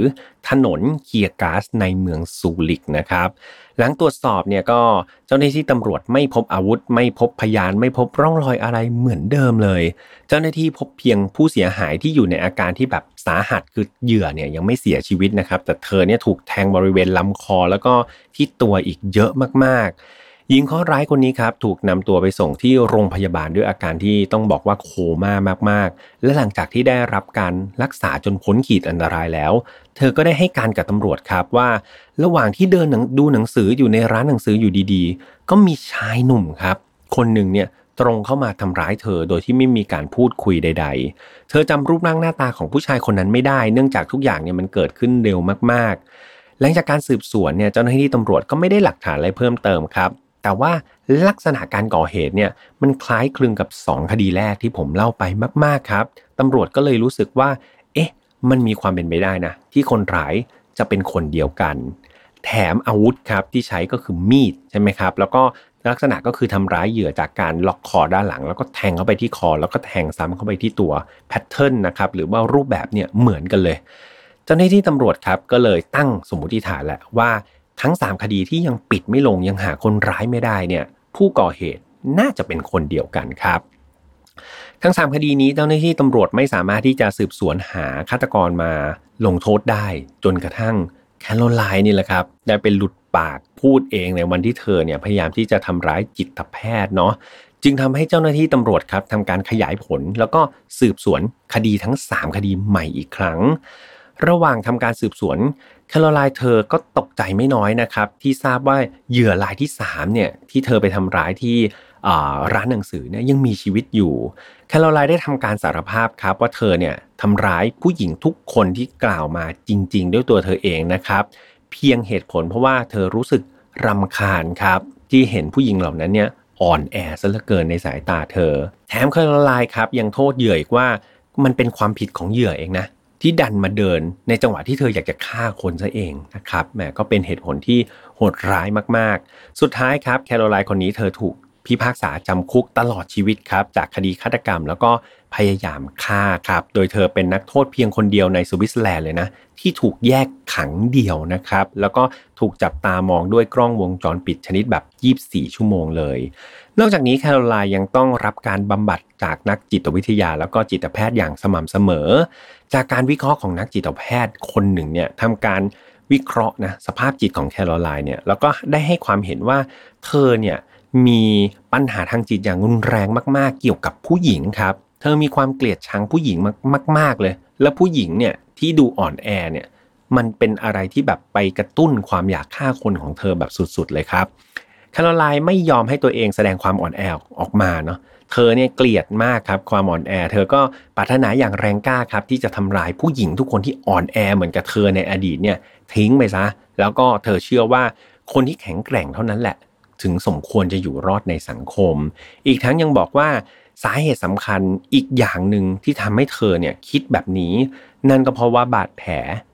ถนนเคียกาสในเมืองซูริกนะครับ หลังตรวจสอบเนี่ยก็เจ้าหน้าที่ตำรวจไม่พบอาวุธ ไม่พบพยานไม่พบร่องรอยอะไรเหมือนเดิมเลย เจ้าหน้าที่พบเพียงผู้เสียหายที่อยู่ในอาการที่แบบสาหัสคือเหยื่อเนี่ยยังไม่เสียชีวิตนะครับ แต่เธอเนี่ยถูกแทงบริเวณลำคอแล้วก็ที่ตัวอีกเยอะมากๆ หญิงข้อร้ายคนนี้ครับถูกนำตัวไปส่งที่โรงพยาบาลด้วยอาการที่ต้องบอกว่าโคม่ามากๆ และหลังจากที่ได้รับการรักษาจนพ้นขีดอันตรายแล้ว เธอก็ได้ให้การกับตำรวจครับว่า ระหว่างที่เดินดูหนังสืออยู่ในร้านหนังสืออยู่ดีๆ ก็มีชายหนุ่มครับ คนหนึ่งเนี่ยตรงเข้ามาทำร้ายเธอโดยที่ไม่มีการพูดคุยใด ๆ เธอจำรูปร่างหน้าตาของผู้ชายคนนั้นไม่ได้ เนื่องจากทุกอย่างเนี่ยมันเกิดขึ้นเร็วมากๆ หลังจากการสืบสวนเนี่ยเจ้าหน้าที่ตำรวจก็ไม่ได้หลักฐานอะไรเพิ่มเติมครับ แต่ว่าลักษณะการก่อเหตุเนี่ยมันคล้ายคลึงกับ 2 คดีแรกที่ผมเล่าไปมากๆครับตำรวจก็เลยรู้สึกว่า เอ๊ะ มันมีความเป็นไปได้นะ ที่คนร้ายจะเป็นคนเดียวกัน แถมอาวุธครับที่ใช้ก็คือมีดใช่ไหมครับ แล้วก็ลักษณะก็คือทำร้ายเหยื่อจากการล็อกคอด้านหลัง แล้วก็แทงเข้าไปที่คอ แล้วก็แทงซ้ำเข้าไปที่ตัวแพทเทิร์นนะครับหรือว่ารูปแบบเนี่ยเหมือนกันเลย เจ้าหน้าที่ตำรวจครับก็เลยตั้งสมมติฐานแหละว่า ทั้ง 3 คดีที่ยังปิดไม่ลงยังหาคนร้ายไม่ได้เนี่ยผู้ก่อเหตุน่าจะเป็นคนเดียวกันครับ ทั้ง 3 คดีนี้เจ้าหน้าที่ตำรวจไม่สามารถที่จะสืบสวนหาฆาตกรมาลงโทษได้ จนกระทั่งแคโรไลน์นี่แหละครับ ได้เป็นหลุดปากพูดเองในวันที่เธอเนี่ยพยายามที่จะทำร้ายจิตแพทย์เนาะจึงทำให้เจ้าหน้าที่ตำรวจครับทำการขยายผล แล้วก็สืบสวนคดีทั้ง 3 คดีใหม่อีกครั้ง ระหว่างทำการสืบสวน แคโรไลน์เธอก็ตกใจไม่น้อยนะครับ ที่ทราบว่าเหยื่อรายที่3เนี่ยที่เธอไปทำร้ายที่ร้านหนังสือเนี่ยยังมีชีวิตอยู่ แคโรไลน์ได้ทำการสารภาพครับว่าเธอเนี่ยทำร้ายผู้หญิงทุกคนที่กล่าวมาจริง ๆ ด้วยตัวเธอเองนะครับ เพียงเหตุผลเพราะว่าเธอรู้สึกรำคาญครับ ที่เห็นผู้หญิงเหล่านั้นเนี่ยอ่อนแอซะเหลือเกินในสายตาเธอ แถมแคโรไลน์ครับยังโทษเหยื่ออีกว่ามันเป็นความผิดของเหยื่อเองนะ ที่ดันมาเดินในจังหวะที่เธออยากจะฆ่าคนซะเองนะครับแหมก็เป็นเหตุผลที่โหดร้ายมากๆ สุดท้ายครับแคโรไลน์คนนี้เธอถูกพิพากษาจำคุกตลอดชีวิตครับ จากคดีฆาตกรรมแล้วก็พยายามฆ่าครับ โดยเธอเป็นนักโทษเพียงคนเดียวในสวิตเซอร์แลนด์เลยนะ ที่ถูกแยกขังเดี่ยวนะครับ แล้วก็ถูกจับตามองด้วยกล้องวงจรปิดชนิดแบบ 24 ชั่วโมงเลย นอกจากนี้แคโรไลน์ยังต้องรับการบำบัดจากนักจิตวิทยา แล้วก็จิตแพทย์อย่างสม่ำเสมอ จากการวิเคราะห์ของนักจิตแพทย์คนหนึ่งเนี่ยทำการวิเคราะห์นะสภาพจิตของแคโรไลน์เนี่ยแล้วก็ได้ให้ความเห็นว่าเธอเนี่ยมีปัญหาทางจิตอย่างรุนแรงมาก ๆ เกี่ยวกับผู้หญิงครับ เธอมีความเกลียดชังผู้หญิงมาก ๆ เลย แล้วผู้หญิงเนี่ยที่ดูอ่อนแอเนี่ยมันเป็นอะไรที่แบบไปกระตุ้นความอยากฆ่าคนของเธอแบบสุด ๆ เลยครับ แคโรไลน์ไม่ยอมให้ตัวเองแสดงความอ่อนแอออกมาเนาะเธอเนี่ยเกลียดมากครับความอ่อนแอ เธอก็ปรารถนาอย่างแรงกล้าครับที่จะทำลายผู้หญิงทุกคนที่อ่อนแอเหมือนกับเธอในอดีตเนี่ยทิ้งไปซะ แล้วก็เธอเชื่อว่าคนที่แข็งแกร่งเท่านั้นแหละ ถึงสมควรจะอยู่รอดในสังคม อีกทั้งยังบอกว่าสาเหตุสำคัญอีกอย่างหนึ่งที่ทำให้เธอเนี่ยคิดแบบนี้ นั่นก็เพราะว่าบาดแผล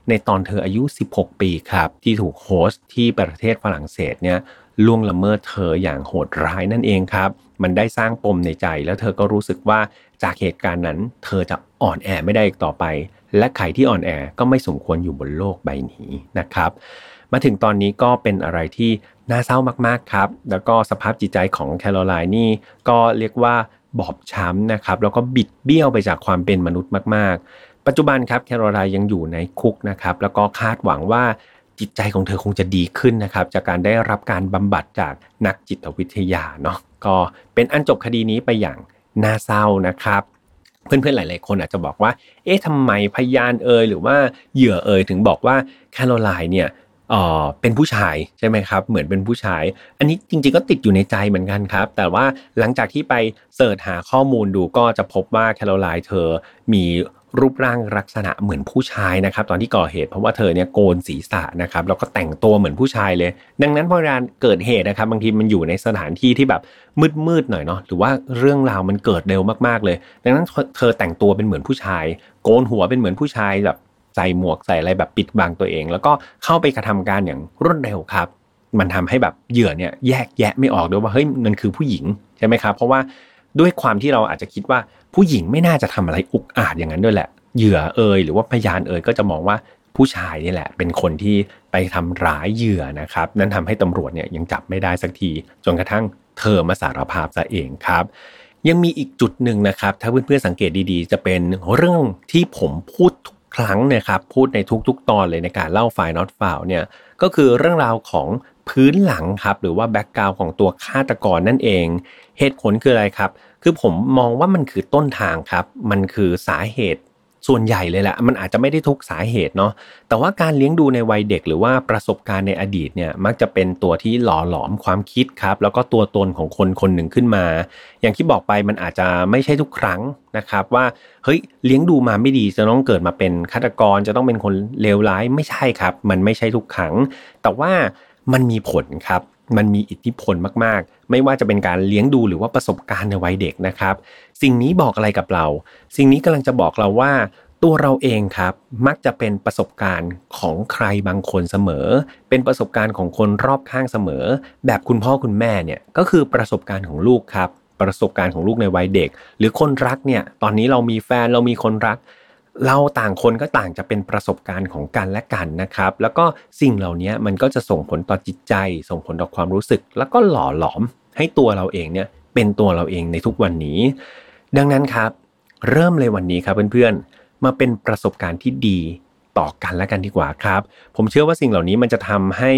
ในตอนเธออายุ 16 ปีครับ ที่ถูกโฮสต์ที่ประเทศฝรั่งเศสเนี่ย ล่วงละเมิดเธออย่างโหดร้ายนั่นเองครับ มันได้สร้างปมในใจ แล้วเธอก็รู้สึกว่าจากเหตุการณ์นั้น เธอจะอ่อนแอไม่ได้อีกต่อไป และใครที่อ่อนแอก็ไม่สมควรอยู่บนโลกใบนี้นะครับ มาถึงตอนนี้ก็เป็นอะไรที่น่าเศร้ามากๆครับ แล้วก็สภาพจิตใจของแคโรไลน์นี่ก็เรียกว่าบอบช้ำนะครับ แล้วก็บิดเบี้ยวไปจากความเป็นมนุษย์มาก ๆ ปัจจุบันครับแคโรไลน์ยังอยู่ในคุกนะครับ แล้วก็คาดหวังว่า จิตใจของเธอคงจะดีขึ้นนะครับ จากการได้รับการบำบัดจากนักจิตวิทยาเนาะก็เป็นอันจบคดีนี้ไปอย่างน่าเศร้านะครับเพื่อนๆ หลาย ๆ คนอาจจะบอกว่า เอ๊ะทำไมพยานเอ่ยหรือว่าเหยื่อเอ่ยถึงบอกว่าแคโรไลน์เนี่ย เออเป็นผู้ชายใช่ไหมครับ เหมือนเป็นผู้ชาย อันนี้จริง ๆก็ติดอยู่ในใจเหมือนกันครับ แต่ว่าหลังจากที่ไปเสิร์ชหาข้อมูลดูก็จะพบว่าแคโรไลน์เธอมีรูปร่างลักษณะเหมือนผู้ชายนะครับ ตอนที่ก่อเหตุเพราะว่าเธอเนี่ยโกนศีรษะนะครับแล้วก็แต่งตัวเหมือนผู้ชายเลย ดังนั้นพอเวลาเกิดเหตุนะครับ บางทีมันอยู่ในสถานที่ที่แบบมืดๆหน่อยเนาะหรือว่าเรื่องราวมันเกิดเร็วมากๆเลย ดังนั้นเธอแต่งตัวเป็นเหมือนผู้ชาย โกนหัวเป็นเหมือนผู้ชายแบบ ใส่หมวกใส่อะไรแบบปิดบังตัวเอง แล้วก็เข้าไปกระทำการอย่างรวดเร็วครับ มันทำให้แบบเหยื่อเนี่ยแยกแยะไม่ออกด้วยว่าเฮ้ยมันคือผู้หญิงใช่ไหมครับ เพราะว่าด้วยความที่เราอาจจะคิดว่าผู้หญิงไม่น่าจะทำอะไรอุกอาจอย่างนั้นด้วยแหละ เหยื่อเอยหรือว่าพยานเอยก็จะมองว่าผู้ชายนี่แหละ เป็นคนที่ไปทำร้ายเหยื่อนะครับ นั่นทำให้ตำรวจเนี่ยยังจับไม่ได้สักที จนกระทั่งเธอมาสารภาพซะเองครับ ยังมีอีกจุดหนึ่งนะครับ ถ้าเพื่อนๆสังเกตดีๆ จะเป็นเรื่องที่ผมพูดทุก ครั้งนะครับพูดในทุกๆ ตอนเลยในการเล่าไฟล์ not f i l e เนี่ยก็คือเรื่องราวของพื้นหลังครับหรือว่าแบ็กกราวของตัวฆาตกรนั่นเอง เหตุผลคืออะไรครับ คือผมมองว่ามันคือต้นทางครับ มันคือสาเหตุ ส่วนใหญ่เลยแหละมันอาจจะไม่ได้ทุกสาเหตุเนาะแต่ว่าการเลี้ยงดูในวัยเด็กหรือว่าประสบการณ์ในอดีตเนี่ยมักจะเป็นตัวที่หล่อหลอมความคิดครับ แล้วก็ตัวตนของคนคนหนึ่งขึ้นมา อย่างที่บอกไปมันอาจจะไม่ใช่ทุกครั้งนะครับว่าเฮ้ยเลี้ยงดูมาไม่ดีจะต้องเกิดมาเป็นฆาตกรจะต้องเป็นคนเลวร้ายไม่ใช่ครับ มันไม่ใช่ทุกครั้ง แต่ว่ามันมีผลครับ มันมีอิทธิพลมากๆ ไม่ว่าจะเป็นการเลี้ยงดูหรือว่าประสบการณ์ในวัยเด็กนะครับ สิ่งนี้บอกอะไรกับเรา สิ่งนี้กำลังจะบอกเราว่าตัวเราเองครับมักจะเป็นประสบการณ์ของใครบางคนเสมอ เป็นประสบการณ์ของคนรอบข้างเสมอ แบบคุณพ่อคุณแม่เนี่ยก็คือประสบการณ์ของลูกครับ ประสบการณ์ของลูกในวัยเด็ก หรือคนรักเนี่ยตอนนี้เรามีแฟนเรามีคนรัก เราต่างคนก็ต่างจะเป็นประสบการณ์ของกันและกันนะครับ แล้วก็สิ่งเหล่านี้มันก็จะส่งผลต่อจิตใจ ส่งผลต่อความรู้สึก แล้วก็หล่อหลอมให้ตัวเราเองเนี่ยเป็นตัวเราเองในทุกวันนี้ ดังนั้นครับ เริ่มเลยวันนี้ครับเพื่อนๆ มาเป็นประสบการณ์ที่ดีต่อกันและกันดีกว่าครับ ผมเชื่อว่าสิ่งเหล่านี้มันจะทำให้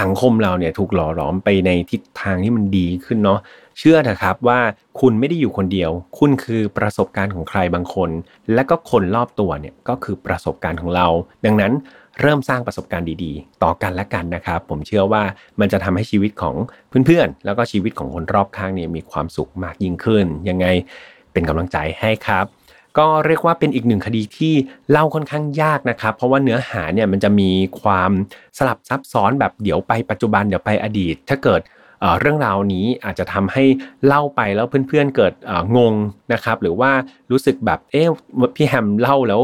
สังคมเราเนี่ยถูกหล่อหลอมไปในทิศทางที่มันดีขึ้นเนาะ เชื่อเถอะครับว่าคุณไม่ได้อยู่คนเดียว คุณคือประสบการณ์ของใครบางคน และก็คนรอบตัวเนี่ยก็คือประสบการณ์ของเรา ดังนั้นเริ่มสร้างประสบการณ์ดีๆ ต่อกันและกันนะครับ ผมเชื่อว่ามันจะทำให้ชีวิตของเพื่อนๆ แล้วก็ชีวิตของคนรอบข้างเนี่ยมีความสุขมากยิ่งขึ้น ยังไงเป็นกำลังใจให้ครับ ก็เรียกว่าเป็นอีกหนึ่งคดีที่เล่าค่อนข้างยากนะครับ เพราะว่าเนื้อหาเนี่ยมันจะมีความสลับซับซ้อนแบบเดี๋ยวไปปัจจุบันเดี๋ยวไปอดีต ถ้าเกิด เรื่องราวนี้อาจจะทำให้เล่าไปแล้วเพื่อนๆเกิดงงนะครับหรือว่ารู้สึกแบบเอ๊ะพี่แฮมเล่าแล้ว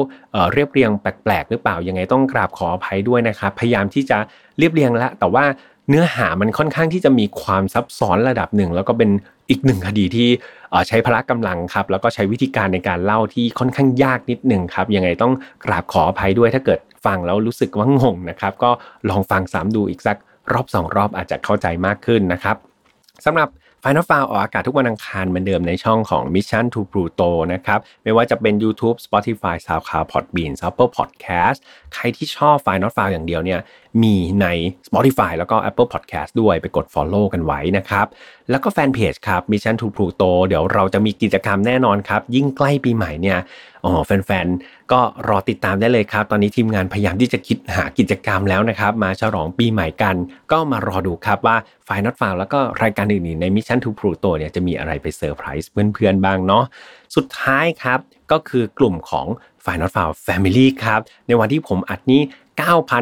เรียบเรียงแปลกๆ หรือเปล่ายังไงต้องกราบขออภัยด้วยนะครับพยายามที่จะเรียบเรียงล้วแต่ว่าเนื้อหามันค่อนข้างที่จะมีความซับซ้อนระดับหนึ่ง แล้วก็เป็นอีกหนึ่งคดีที่ใช้พละกำลังครับแล้วก็ใช้วิธีการในการเล่าที่ค่อนข้างยากนิดหนึ่งครับยังไงต้องกราบขออภัยด้วยถ้าเกิดฟังแล้วรู้สึกว่างงนะครับก็ลองฟังซ้ำดูอีกสัก รอบสองรอบอาจจะเข้าใจมากขึ้นนะครับสำหรับ Final f i l e ออกอากาศทุกวันอังคารเหมือนเดิมในช่องของ Mission to Pluto นะครับ ไม่ว่าจะเป็น YouTube Spotify SoundCloud Podbean Apple Podcast ใครที่ชอบ Final f i l e อย่างเดียวเนี่ยมีใน Spotify แล้วก็ Apple Podcast ด้วยไปกด Follow กันไว้นะครับ แล้วก็แฟนเพจครับ Mission to Pluto เดี๋ยวเราจะมีกิจกรรมแน่นอนครับ ยิ่งใกล้ปีใหม่เนี่ย อ๋อแฟนๆ ก็รอติดตามได้เลยครับ ตอนนี้ทีมงานพยายามที่จะคิดหากิจกรรมแล้วนะครับ มาฉลองปีใหม่กัน ก็มารอดูครับว่าไฟนอตฟาวแล้วก็รายการอื่นๆใน Mission to Pluto เนี่ยจะมีอะไรไปเซอร์ไพรส์เพื่อนๆบ้างเนาะสุดท้ายครับ ก็คือกลุ่มของ Final f i l e Family ครับ ในวันที่ผมอัดนี้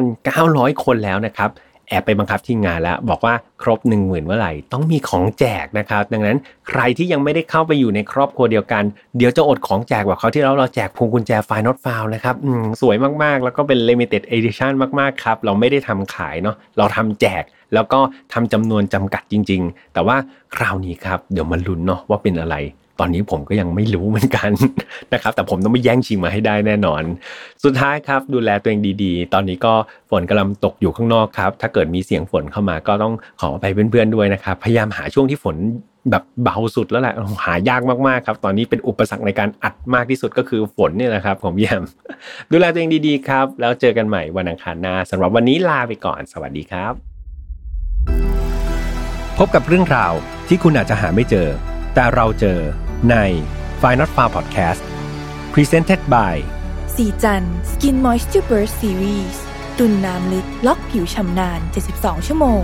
9,900 คนแล้วนะครับ แอบไปบังคับที่งานแล้ว บอกว่าครบ 1 0,000เมื่อไหร่ต้องมีของแจกนะครับ ดังนั้นใครที่ยังไม่ได้เข้าไปอยู่ในครอบครัวเดียวกัน เดี๋ยวจะอดของแจกกว่าเขาที่เราเราแจกพวงกุญแจไฟนอตฟาวนะครับสวยมากๆ แล้วก็เป็น limited edition มากๆครับ เราไม่ได้ทำขายเนาะเราทำแจกแล้วก็ทำจำนวนจำกัดจริง ๆ แต่ว่าคราวนี้ครับเดี๋ยวมาลุ้นเนาะว่าเป็นอะไร ตอนนี้ผมก็ยังไม่รู้เหมือนกันนะครับ แต่ผมต้องไปแย่งชิงมาให้ได้แน่นอน สุดท้ายครับดูแลตัวเองดีๆ ตอนนี้ก็ฝนกำลังตกอยู่ข้างนอกครับ ถ้าเกิดมีเสียงฝนเข้ามาก็ต้องขอไปเพื่อนๆด้วยนะครับ พยายามหาช่วงที่ฝนแบบเบาสุดแล้วแหละหายากมากๆครับ ตอนนี้เป็นอุปสรรคในการอัดมากที่สุดก็คือฝนนี่แหละครับผมแยม ดูแลตัวเองดีๆครับ แล้วเจอกันใหม่วันอังคารหน้าสำหรับวันนี้ลาไปก่อน สวัสดีครับ พบกับเรื่องราวที่คุณอาจจะหาไม่เจอ แต่เราเจอ ใน f i n a l f a r Podcast Presented by
สีจัน Skin Moisture Burst Series ตุนน้ำลึกล็อกผิวชำนาน 72 ชั่วโมง